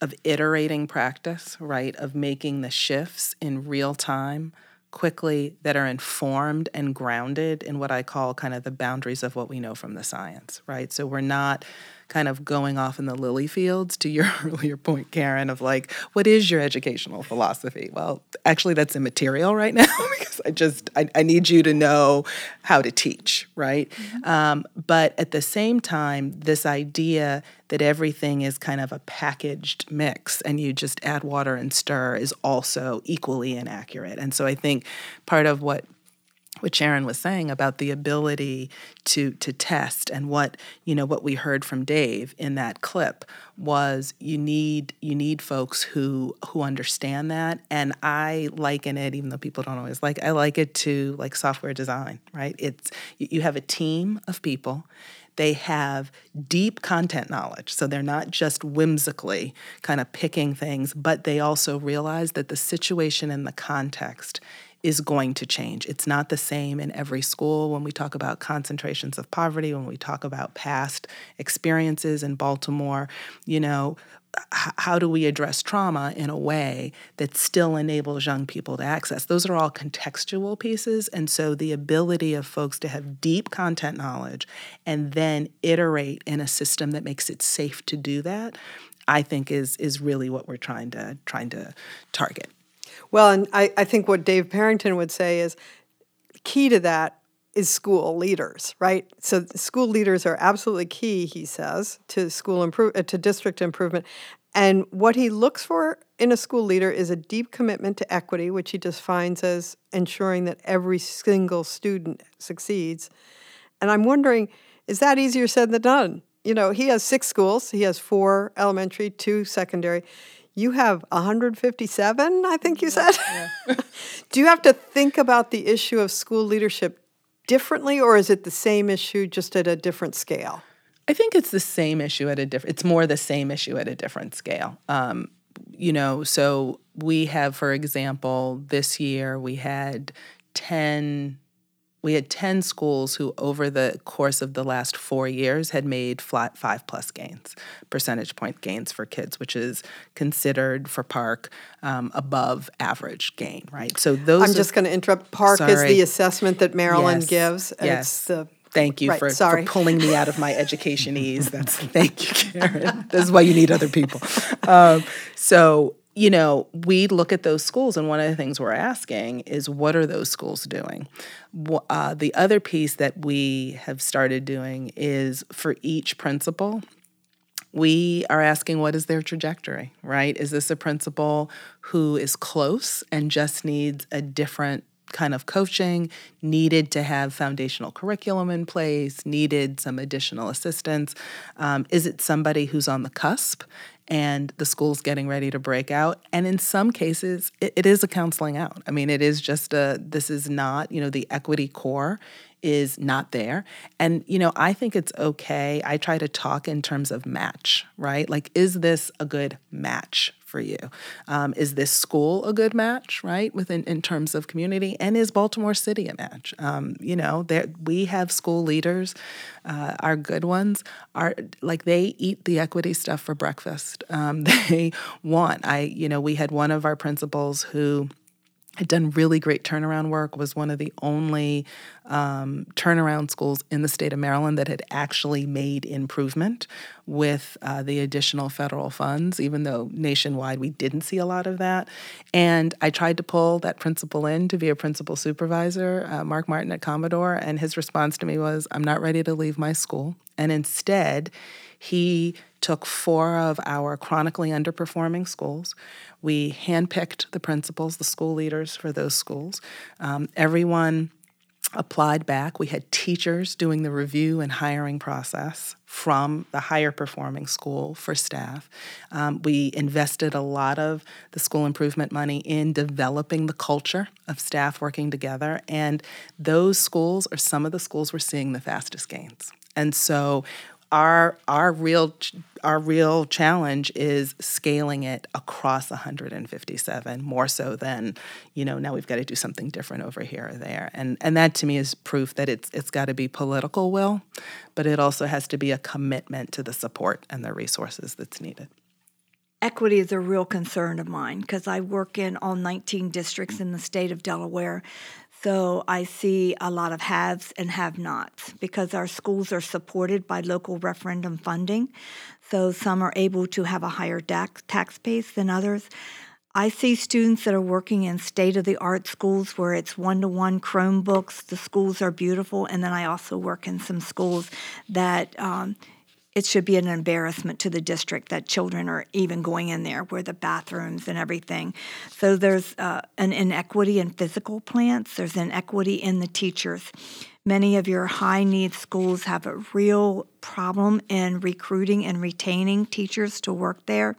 of iterating practice, right, of making the shifts in real time quickly that are informed and grounded in what I call kind of the boundaries of what we know from the science, right? So we're not kind of going off in the lily fields to your earlier point, Karen, of like, what is your educational philosophy? Well, actually, that's immaterial right now because I just, I, I, need you to know how to teach, right? Mm-hmm. Um, but at the same time, this idea that everything is kind of a packaged mix and you just add water and stir is also equally inaccurate. And so I think part of what what Sharon was saying about the ability to to test and what you know what we heard from Dave in that clip was you need you need folks who who understand that. And I liken it even though people don't always like I like it to like software design right? It's you have a team of people. They have deep content knowledge. So they're not just whimsically kind of picking things, but they also realize that the situation and the context is going to change. It's not the same in every school when we talk about concentrations of poverty, when we talk about past experiences in Baltimore, you know, how do we address trauma in a way that still enables young people to access? Those are all contextual pieces. And so the ability of folks to have deep content knowledge and then iterate in a system that makes it safe to do that, I think is is really what we're trying to trying to target. Well, and I, I think what Dave Parrington would say is key to that is school leaders, right? So school leaders are absolutely key, he says, to school improve uh, to district improvement. And what he looks for in a school leader is a deep commitment to equity, which he defines as ensuring that every single student succeeds. And I'm wondering, is that easier said than done? You know, he has six schools. He has four elementary, two secondary. You have 157, I think you said. Yeah. Do you have to think about the issue of school leadership differently, or is it the same issue just at a different scale? I think it's the same issue at a different. It's more the same issue at a different scale. Um, you know, so we have, for example, this year we had ten we had 10 schools who over the course of the last four years had made flat five plus gains percentage point gains for kids which is considered for PARCC um, above average gain right so those i'm just going to interrupt PARCC sorry. is the assessment that maryland yes. gives and yes. it's the Thank you right, for, for pulling me out of my education ease. That's thank you, Karen. this is why you need other people. Um, so you know, we look at those schools, and one of the things we're asking is what are those schools doing? Uh, the other piece that we have started doing is for each principal, we are asking what is their trajectory, right? Is this a principal who is close and just needs a different kind of coaching, needed to have foundational curriculum in place, needed some additional assistance? Um, is it somebody who's on the cusp and the school's getting ready to break out. And in some cases, it, it is a counseling out. I mean, it is just a, this is not, you know, the equity core is not there. And, you know, I think it's okay. I try to talk in terms of match, right? Like, is this a good match for you? Um, is this school a good match, right? Within in terms of community, and is Baltimore City a match? Um, you know, there we have school leaders, uh, our good ones are like they eat the equity stuff for breakfast. Um, they want. I, you know, we had one of our principals who had done really great turnaround work was one of the only um, turnaround schools in the state of maryland that had actually made improvement with uh, the additional federal funds, even though nationwide we didn't see a lot of that. And I tried to pull that principal in to be a principal supervisor, uh, Mark Martin at Commodore, and his response to me was, I'm not ready to leave my school. And instead, he took four of our chronically underperforming schools. We handpicked the principals, the school leaders for those schools. Um, everyone applied back. We had teachers doing the review and hiring process from the higher performing school for staff. Um, we invested a lot of the school improvement money in developing the culture of staff working together, and those schools are some of the schools we're seeing the fastest gains. And so our our real our real challenge is scaling it across 157 more so than you know now we've got to do something different over here or there and and that to me is proof that it's it's got to be political will but it also has to be a commitment to the support and the resources that's needed equity is a real concern of mine because I work in all 19 districts in the state of Delaware. So I see a lot of haves and have nots because our schools are supported by local referendum funding. So some are able to have a higher tax base than others. I see students that are working in state of the art schools where it's one to one Chromebooks. The schools are beautiful. And then I also work in some schools that um, it should be an embarrassment to the district that children are even going in there where the bathrooms and everything. So there's uh, an inequity in physical plants, there's inequity in the teachers. Many of your high need schools have a real problem in recruiting and retaining teachers to work there.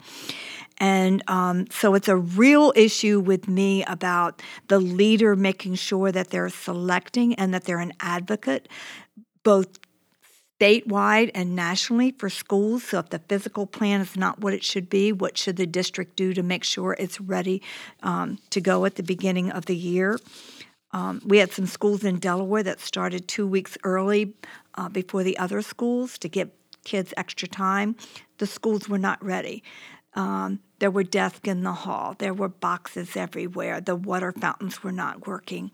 And um, so it's a real issue with me about the leader making sure that they're selecting and that they're an advocate, both statewide and nationally for schools. So if the physical plan is not what it should be, what should the district do to make sure it's ready um, to go at the beginning of the year? Um, we had some schools in Delaware that started two weeks early uh, before the other schools to give kids extra time. The schools were not ready. Um, there were desks in the hall. There were boxes everywhere. The water fountains were not working.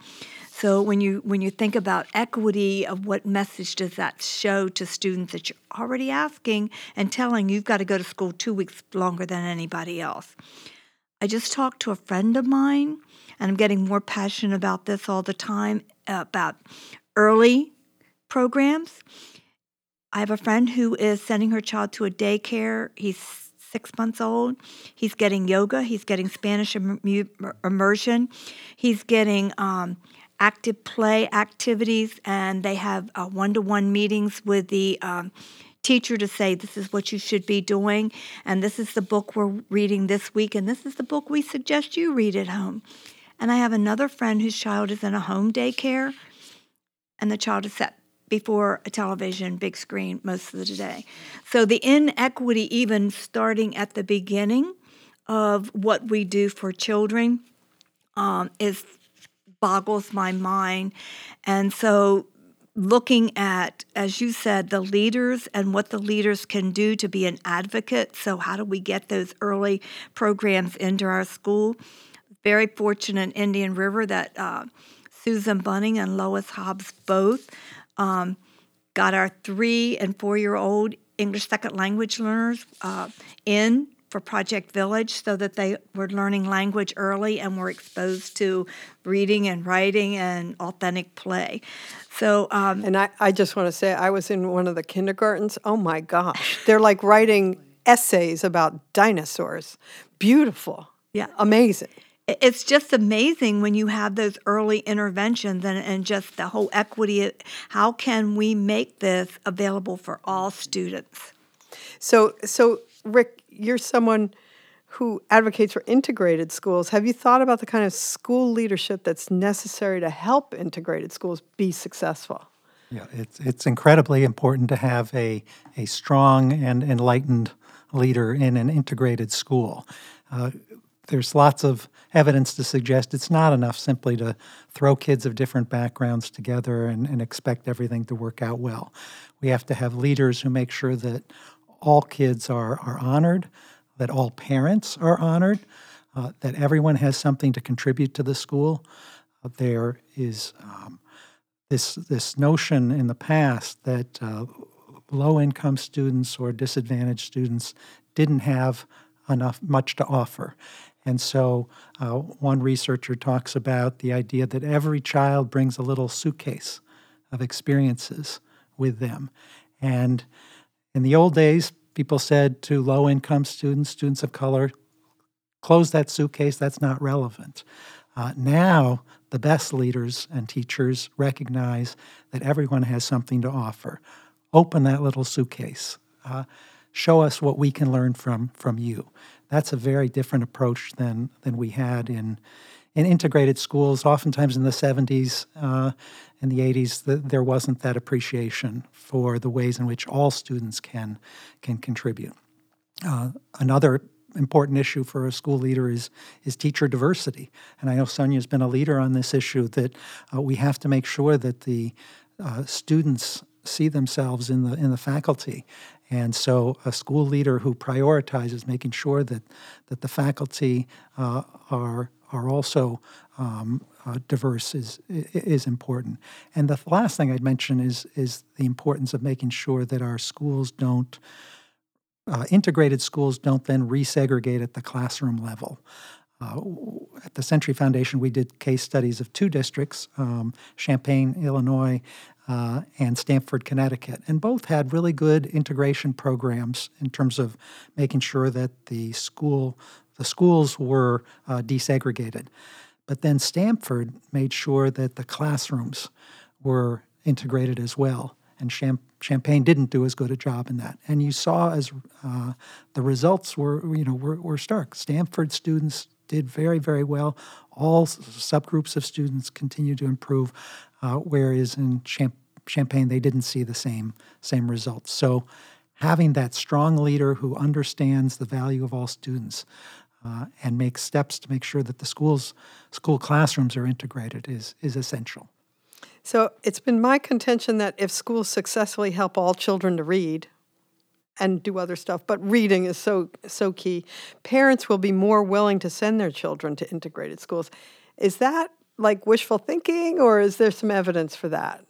So when you when you think about equity of what message does that show to students that you're already asking and telling you've got to go to school two weeks longer than anybody else. I just talked to a friend of mine, and I'm getting more passionate about this all the time uh, about early programs. I have a friend who is sending her child to a daycare. He's six months old. He's getting yoga. He's getting Spanish immersion. He's getting um, active play activities, and they have one to one meetings with the um, teacher to say, This is what you should be doing, and this is the book we're reading this week, and this is the book we suggest you read at home. And I have another friend whose child is in a home daycare, and the child is set before a television, big screen most of the day. So the inequity, even starting at the beginning of what we do for children, um, is boggles my mind. And so looking at, as you said, the leaders and what the leaders can do to be an advocate. So, how do we get those early programs into our school? Very fortunate in Indian River that uh, Susan Bunting and Lois Hobbs both um, got our three and four year old English second language learners uh, in for Project Village so that they were learning language early and were exposed to reading and writing and authentic play. So, um, and I, I just want to say, I was in one of the kindergartens. Oh my gosh, they're like writing essays about dinosaurs. Beautiful. Yeah. Amazing it's just amazing when you have those early interventions and, and just the whole equity. How can we make this available for all students? So, so Rick, you're someone who advocates for integrated schools. Have you thought about the kind of school leadership that's necessary to help integrated schools be successful? Yeah, it's it's incredibly important to have a a strong and enlightened leader in an integrated school. Uh, there's lots of evidence to suggest it's not enough simply to throw kids of different backgrounds together and, and expect everything to work out well. We have to have leaders who make sure that all kids are, are honored, that all parents are honored, uh, that everyone has something to contribute to the school. Uh, there is um, this, this notion in the past that uh, low income students or disadvantaged students didn't have enough much to offer. And so, uh, one researcher talks about the idea that every child brings a little suitcase of experiences with them. And in the old days, people said to low income students, students of color, close that suitcase, that's not relevant. Uh, now, the best leaders and teachers recognize that everyone has something to offer. Open that little suitcase. Uh, show us what we can learn from from you. That's a very different approach than than we had in in integrated schools. Oftentimes in the 70s uh, and the 80s, the, there wasn't that appreciation for the ways in which all students can can contribute. Uh, another important issue for a school leader is is teacher diversity, and I know Sonja's been a leader on this issue. That uh, we have to make sure that the uh, students see themselves in the in the faculty and so, a school leader who prioritizes making sure that that the faculty uh, are are also um, uh, diverse is is important. And the last thing I'd mention is is the importance of making sure that our schools don't uh, integrated schools don't then resegregate at the classroom level. Uh, at the Century Foundation, we did case studies of two districts, um, Champaign, Illinois, uh, and Stamford, Connecticut. And both had really good integration programs in terms of making sure that the school the schools were uh, desegregated. But then Stamford made sure that the classrooms were integrated as well. And Champaign didn't do as good a job in that. And you saw as uh, the results were, you know, were, were stark. Stamford students did very, very well. All subgroups of students continued to improve, uh, whereas in Champ- Champaign, they didn't see the same same results. So, having that strong leader who understands the value of all students uh, and makes steps to make sure that the schools school classrooms are integrated is is essential. So it's been my contention that if schools successfully help all children to read and do other stuff, but reading is so so key, parents will be more willing to send their children to integrated schools. Is that like wishful thinking, or is there some evidence for that?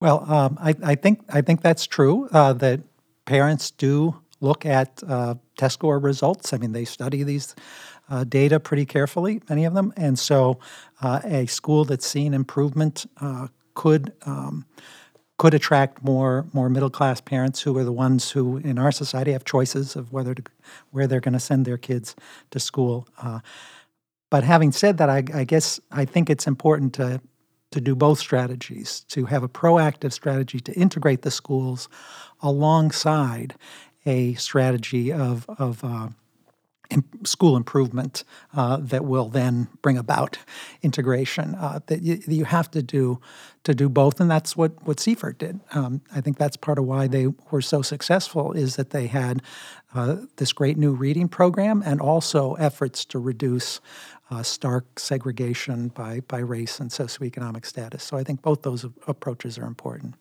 Well, um, I, I, think I think that's true. Uh, that parents do look at uh, test score results. I mean, they study these uh, data pretty carefully, many of them, and so uh, a school that's seen improvement uh, could. Um, could attract more more middle class parents who are the ones who in our society have choices of whether to where they're going to send their kids to school. Uh, but having said that, I, I guess I think it's important to to do both strategies, to have a proactive strategy to integrate the schools alongside a strategy of, of uh, school improvement uh, that will then bring about integration. Uh, that you, you, have to do to do both, and that's what what Seaford did. Um, I think that's part of why they were so successful is that they had uh, this great new reading program and also efforts to reduce uh, stark segregation by, by race and socioeconomic status. So I think both those approaches are important.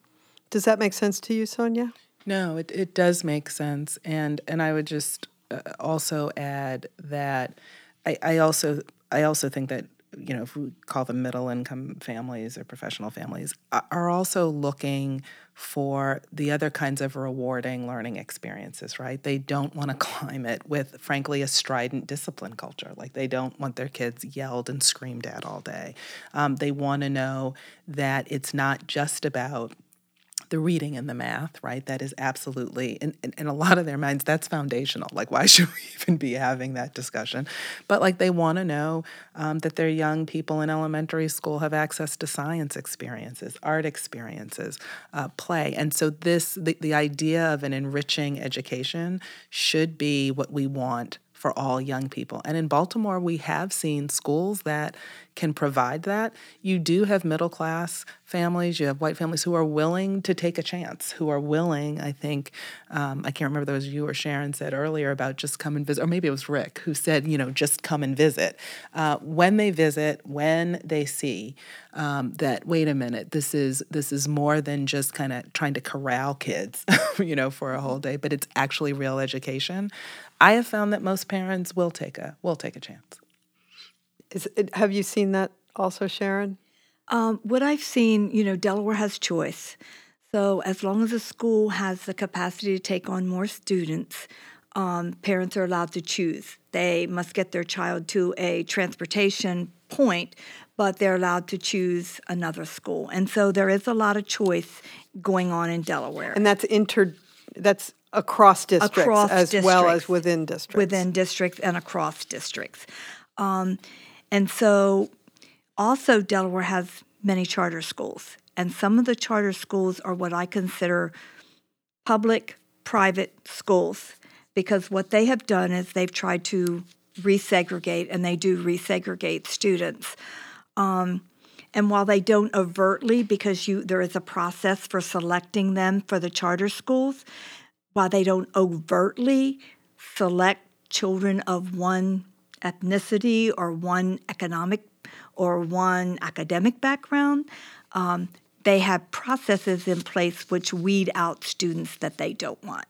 Does that make sense to you, Sonja? No, it, it does make sense. And, and I would just uh, also add that I, I also I also think that you know, if we call them middle income families or professional families, are also looking for the other kinds of rewarding learning experiences, right? They don't want to climb it with, frankly, a strident discipline culture. Like they don't want their kids yelled and screamed at all day. Um, they want to know that it's not just about the reading and the math, right? That is absolutely, in, in, in, a lot of their minds, that's foundational. Like, why should we even be having that discussion? But like, they want to know um, that their young people in elementary school have access to science experiences, art experiences, uh, play. And so, this, the, the idea of an enriching education should be what we want for all young people. And in Baltimore, we have seen schools that can provide that. You do have middle class families, you have white families who are willing to take a chance, who are willing, I think, um, I can't remember those you or Sharon said earlier about just come and visit, or maybe it was Rick who said, you know, just come and visit. Uh, when they visit, when they see um, that, wait a minute, this is this is more than just kind of trying to corral kids, you know, for a whole day, but it's actually real education. I have found that most parents will take a will take a chance. Is it, have you seen that also, Sharon? Um, what I've seen, you know, Delaware has choice. So, as long as a school has the capacity to take on more students, um, parents are allowed to choose. They must get their child to a transportation point, but they're allowed to choose another school. And so there is a lot of choice going on in Delaware. And that's inter that's across districts Across as well as within districts. within districts and across districts. Um, and so, also, Delaware has many charter schools, and some of the charter schools are what I consider public private schools because what they have done is they've tried to resegregate, and they do resegregate students. Um, and while they don't overtly, because you there is a process for selecting them for the charter schools, while they don't overtly select children of one ethnicity or one economic or one academic background, um, they have processes in place which weed out students that they don't want.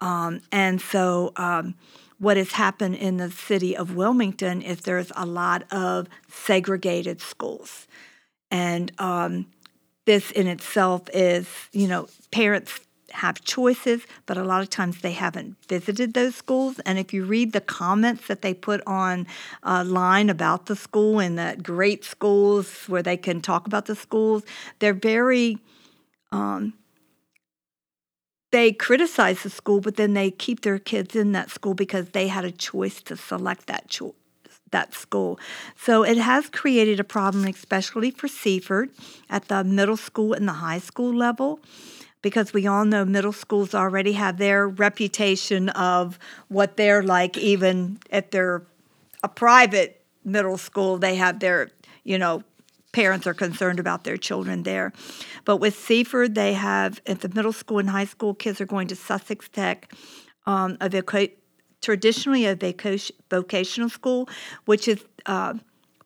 Um, and so, um, what has happened in the city of Wilmington is there's a lot of segregated schools. And um, this in itself is, you know, parents have choices, but a lot of times they haven't visited those schools. And if you read the comments that they put on uh, line about the school and that great schools where they can talk about the schools, they're very um, they criticize the school, but then they keep their kids in that school because they had a choice to select that cho- that school. So it has created a problem, especially for Seaford at the middle school and the high school level, because we all know middle schools already have their reputation of what they're like, even if they're a private middle school, they have their, you know, parents are concerned about their children there. But with Seaford, they have at the middle school and high school, kids are going to Sussex Tech, um, a voca- traditionally a vocation, vocational school, which is uh,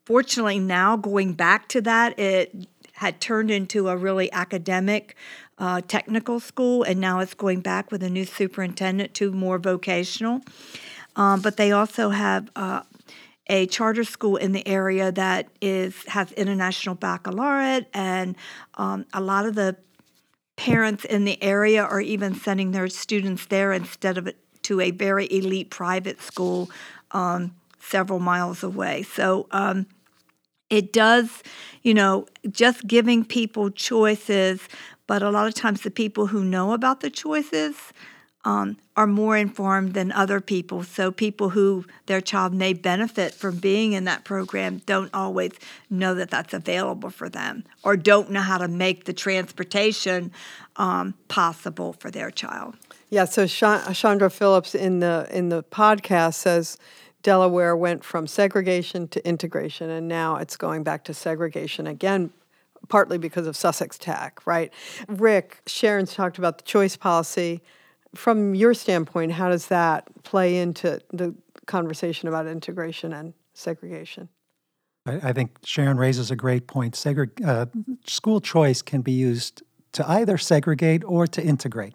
fortunately now going back to that. It had turned into a really academic. Uh, technical school, and now it's going back with a new superintendent to more vocational. Um, but they also have uh, a charter school in the area that is has international baccalaureate, and um, a lot of the parents in the area are even sending their students there instead of to a very elite private school um, several miles away. So um, it does, you know, just giving people choices, but a lot of times the people who know about the choices um, are more informed than other people. So people who their child may benefit from being in that program don't always know that that's available for them, or don't know how to make the transportation um, possible for their child. Yeah, so Chandra Phillips in the in the podcast says Delaware went from segregation to integration, and now it's going back to segregation again, partly because of Sussex Tech, right? Rick, Sharon's talked about the choice policy. From your standpoint, how does that play into the conversation about integration and segregation? I, I think Sharon raises a great point. Uh, school choice can be used to either segregate or to integrate.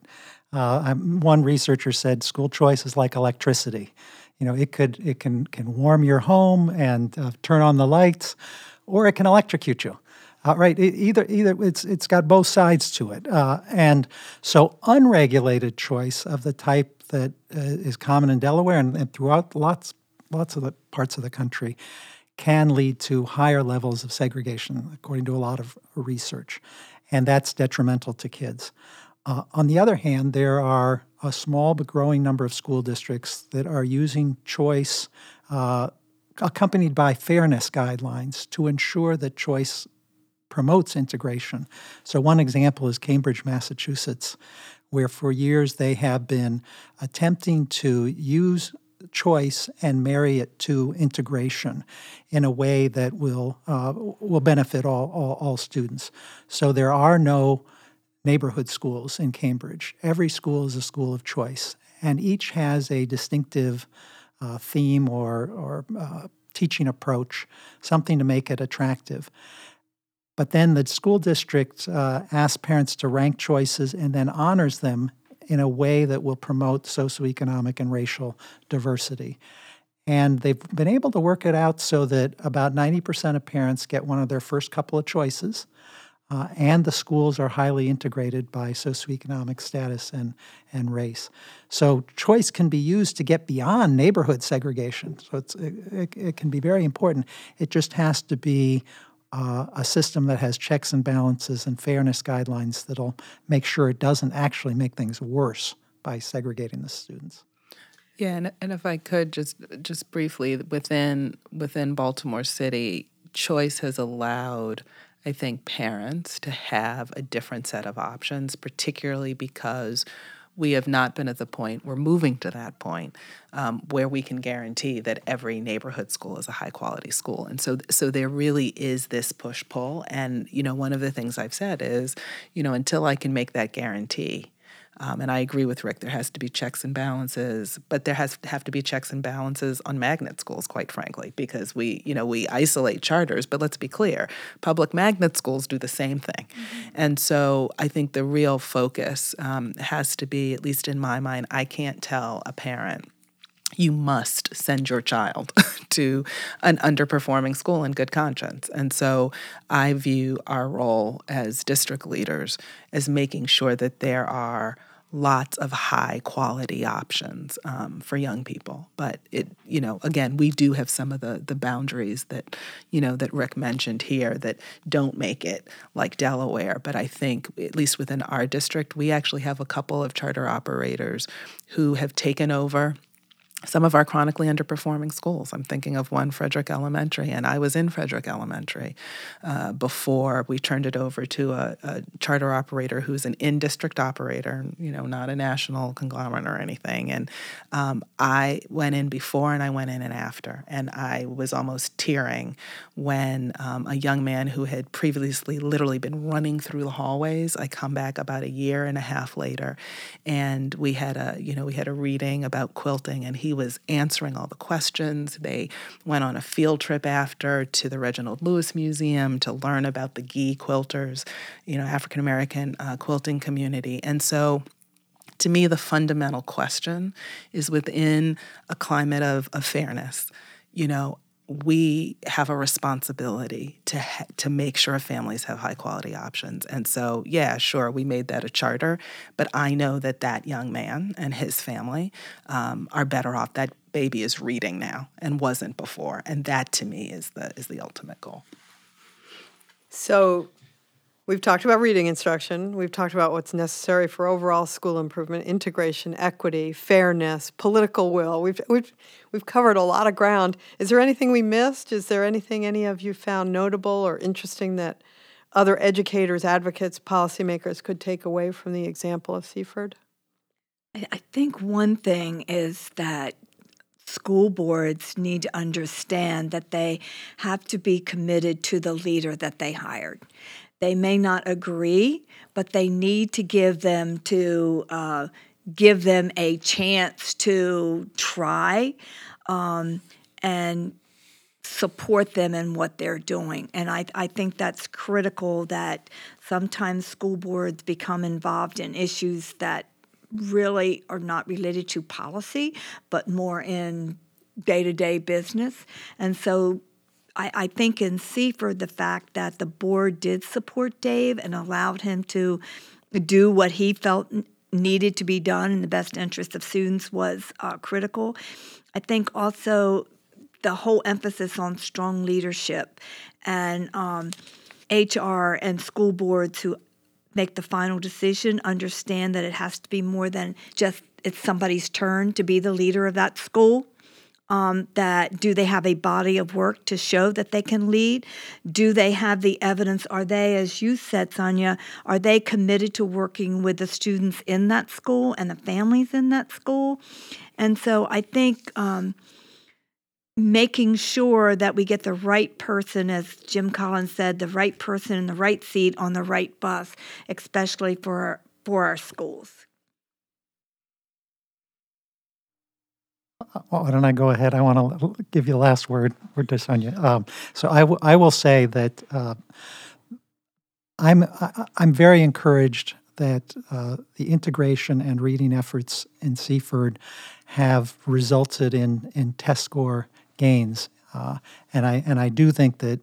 Uh, one researcher said school choice is like electricity. You know, it could it can can warm your home and uh, turn on the lights, or it can electrocute you. Uh, right? Either either it's it's got both sides to it, uh, and so unregulated choice of the type that uh, is common in Delaware and, and throughout lots lots of the parts of the country can lead to higher levels of segregation, according to a lot of research, and that's detrimental to kids. Uh, on the other hand, there are a small but growing number of school districts that are using choice uh, accompanied by fairness guidelines to ensure that choice promotes integration. So, one example is Cambridge, Massachusetts, where for years they have been attempting to use choice and marry it to integration in a way that will uh, will benefit all, all, all students. So there are no neighborhood schools in Cambridge. Every school is a school of choice, and each has a distinctive uh, theme or or uh, teaching approach, something to make it attractive. But then the school district uh, asks parents to rank choices and then honors them in a way that will promote socioeconomic and racial diversity. And they've been able to work it out so that about 90% of parents get one of their first couple of choices. uh, and the schools are highly integrated by socioeconomic status and, and race. So choice can be used to get beyond neighborhood segregation. So it's, it, it can be very important. It just has to be uh, a system that has checks and balances and fairness guidelines that'll make sure it doesn't actually make things worse by segregating the students. Yeah, and, and if I could just just briefly within within Baltimore City, choice has allowed I think parents to have a different set of options, particularly because we have not been at the point, we're moving to that point um, where we can guarantee that every neighborhood school is a high quality school. And so, so there really is this push pull. And, you know, one of the things I've said is, you know, until I can make that guarantee, um, and I agree with Rick. There has to be checks and balances, but there has to have to be checks and balances on magnet schools, quite frankly, because we, you know, we isolate charters. But let's be clear: public magnet schools do the same thing, mm-hmm. and so I think the real focus um, has to be, at least in my mind, I can't tell a parent you must send your child to an underperforming school in good conscience. And so I view our role as district leaders as making sure that there are lots of high quality options um, for young people. But it, you know, again, we do have some of the the boundaries that, you know, that Rick mentioned here that don't make it like Delaware. But I think, at least within our district, we actually have a couple of charter operators who have taken over some of our chronically underperforming schools. I'm thinking of one, Frederick Elementary, and I was in Frederick Elementary uh, before we turned it over to a, a charter operator who's an in district operator, you know, not a national conglomerate or anything. And um, I went in before and I went in and after, and I was almost tearing when um, a young man who had previously literally been running through the hallways, I come back about a year and a half later, and we had a, you know, we had a reading about quilting, and he he was answering all the questions. They went on a field trip after to the Reginald Lewis Museum to learn about the Gee quilters, you know, African American uh, quilting community. And so, to me, the fundamental question is within a climate of, of fairness. You know, we have a responsibility to ha- to make sure families have high quality options. And so, yeah, sure, we made that a charter, but I know that that young man and his family um, are better off. That baby is reading now and wasn't before, and that to me is the is the ultimate goal. So, We've talked about reading instruction. We've talked about what's necessary for overall school improvement, integration, equity, fairness, political will. We've, we've, we've covered a lot of ground. Is there anything we missed? Is there anything any of you found notable or interesting that other educators, advocates, policymakers could take away from the example of Seaford? I think one thing is that school boards need to understand that they have to be committed to the leader that they hired. They may not agree, but they need to give them to uh, give them a chance to try um, and support them in what they're doing. And I, I think that's critical that sometimes school boards become involved in issues that really are not related to policy, but more in day to day business. And so I, I think in Seaford, the fact that the board did support Dave and allowed him to do what he felt needed to be done in the best interest of students was uh, critical. I think also the whole emphasis on strong leadership and um, HR and school boards who make the final decision understand that it has to be more than just it's somebody's turn to be the leader of that school um, that do they have a body of work to show that they can lead? Do they have the evidence? Are they, as you said, Sonja, are they committed to working with the students in that school and the families in that school? And so I think um, making sure that we get the right person, as Jim Collins said, the right person in the right seat on the right bus, especially for for our schools. Why don't I go ahead? I want to give you the last word, word to Sonja. Um, so I, w- I will say that uh, I'm I, I'm very encouraged that uh, the integration and reading efforts in Seaford have resulted in in test score gains, uh, and I and I do think that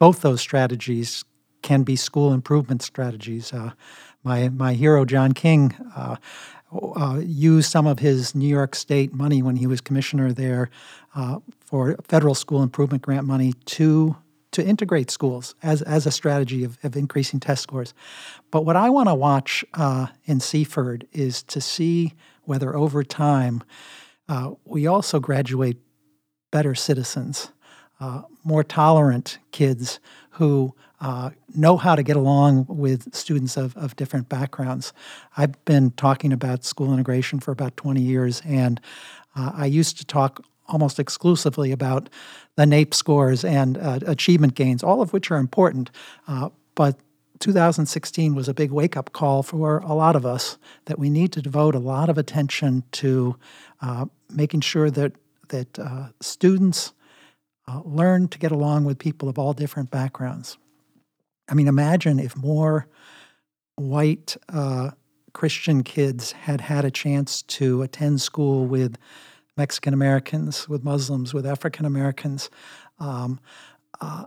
both those strategies can be school improvement strategies. Uh, my my hero John King uh, used some of his New York State money when he was commissioner there uh, for federal school improvement grant money to to integrate schools as, as a strategy of, of increasing test scores. But what I want to watch uh, in Seaford is to see whether over time uh, we also graduate better citizens, uh, more tolerant kids who uh, know how to get along with students of, of different backgrounds. I've been talking about school integration for about 20 years, and uh, I used to talk almost exclusively about the NAEP scores and uh, achievement gains, all of which are important. Uh, but 2016 was a big wake up call for a lot of us that we need to devote a lot of attention to uh, making sure that, that uh, students uh, learn to get along with people of all different backgrounds. I mean, imagine if more white uh, Christian kids had had a chance to attend school with Mexican Americans, with Muslims, with African Americans. Um, uh,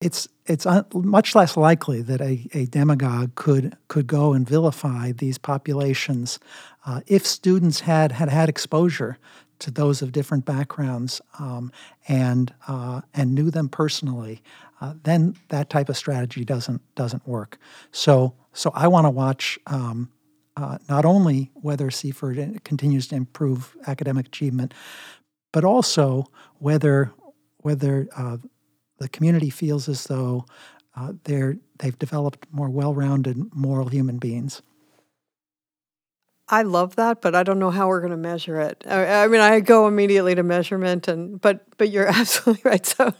it's it's un- much less likely that a, a demagogue could could go and vilify these populations uh, if students had had had exposure to those of different backgrounds um, and uh, and knew them personally, uh, then that type of strategy doesn't doesn't work. So so I want to watch um, uh, not only whether Seaford continues to improve academic achievement, but also whether whether uh, the community feels as though uh, they're they've developed more well-rounded moral human beings. I love that, but I don't know how we're going to measure it. I, I, mean, I go immediately to measurement, and but but you're absolutely right. So,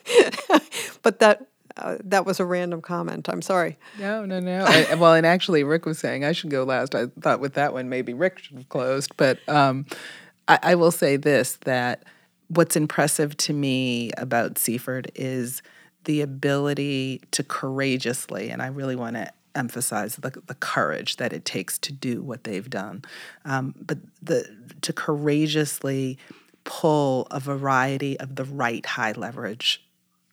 but that uh, that was a random comment. I'm sorry. No, no, no. I, well, and actually, Rick was saying I should go last. I thought with that one maybe Rick should have closed, but um, I, I will say this: that what's impressive to me about Seaford is the ability to courageously, and I really want to emphasize the, the courage that it takes to do what they've done. Um, but the to courageously pull a variety of the right high leverage,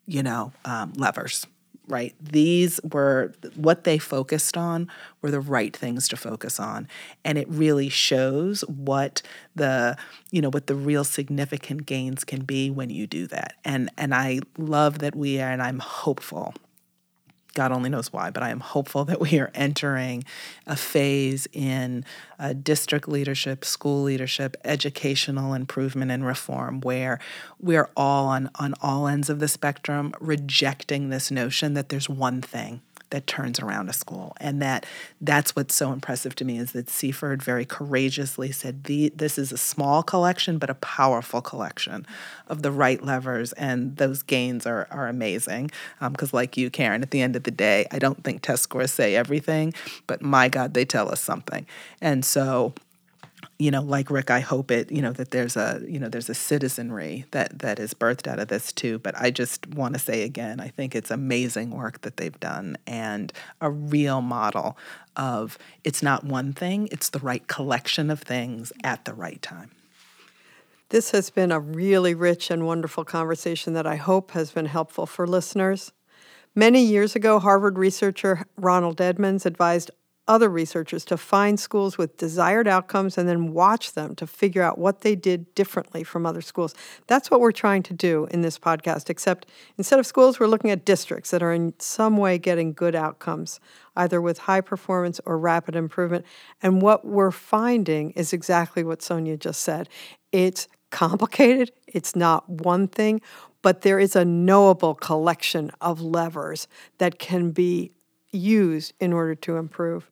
you know, um, levers right? These were what they focused on were the right things to focus on. And it really shows what the, you know, what the real significant gains can be when you do that. And and I love that we are and I'm hopeful God only knows why, but I am hopeful that we are entering a phase in uh, district leadership, school leadership, educational improvement and reform where we're all on, on all ends of the spectrum rejecting this notion that there's one thing that turns around a school. And that that's what's so impressive to me is that seaford very courageously said the, this is a small collection but a powerful collection of the right levers and those gains are, are amazing. Because um, like you karen at the end of the day i don't think test scores say everything but my god they tell us something. And so you know, like Rick, I hope it, you know, that there's a, you know, there's a citizenry that that is birthed out of this too. But I just want to say again, I think it's amazing work that they've done and a real model of it's not one thing, it's the right collection of things at the right time. This has been a really rich and wonderful conversation that I hope has been helpful for listeners. Many years ago, Harvard researcher Ronald Edmonds advised other researchers to find schools with desired outcomes and then watch them to figure out what they did differently from other schools. That's what we're trying to do in this podcast, except instead of schools, we're looking at districts that are in some way getting good outcomes, either with high performance or rapid improvement. And what we're finding is exactly what Sonja just said it's complicated, it's not one thing. But there is a knowable collection of levers that can be used in order to improve.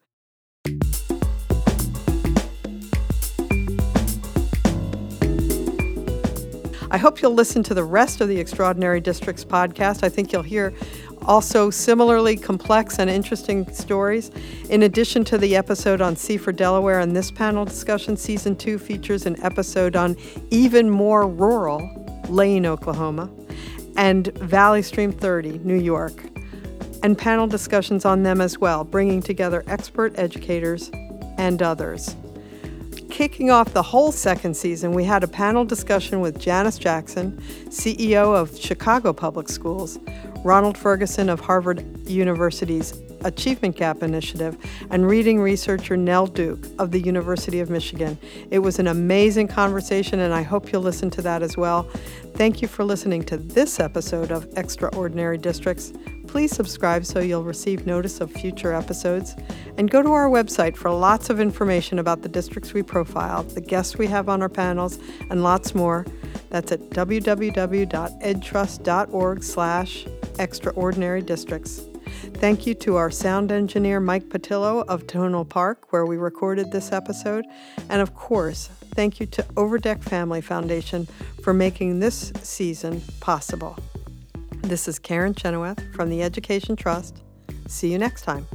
I hope you'll listen to the rest of the Extraordinary Districts podcast. I think you'll hear also similarly complex and interesting stories. In addition to the episode on Seaford Delaware and this panel discussion, season two features an episode on even more rural Lane, Oklahoma, and Valley Stream 30, New York, and panel discussions on them as well, bringing together expert educators and others kicking off the whole second season, we had a panel discussion with Janice Jackson, CEO of Chicago Public Schools, Ronald Ferguson of Harvard University's Achievement Gap Initiative, and reading researcher Nell Duke of the University of Michigan. It was an amazing conversation, and I hope you'll listen to that as well. Thank you for listening to this episode of Extraordinary Districts. Please subscribe so you'll receive notice of future episodes. And go to our website for lots of information about the districts we profile, the guests we have on our panels, and lots more. That's at www.edtrust.org slash extraordinary districts. Thank you to our sound engineer, Mike Patillo of Tonal Park, where we recorded this episode. And of course, thank you to Overdeck Family Foundation for making this season possible. This is Karen Chenoweth from the Education Trust. See you next time.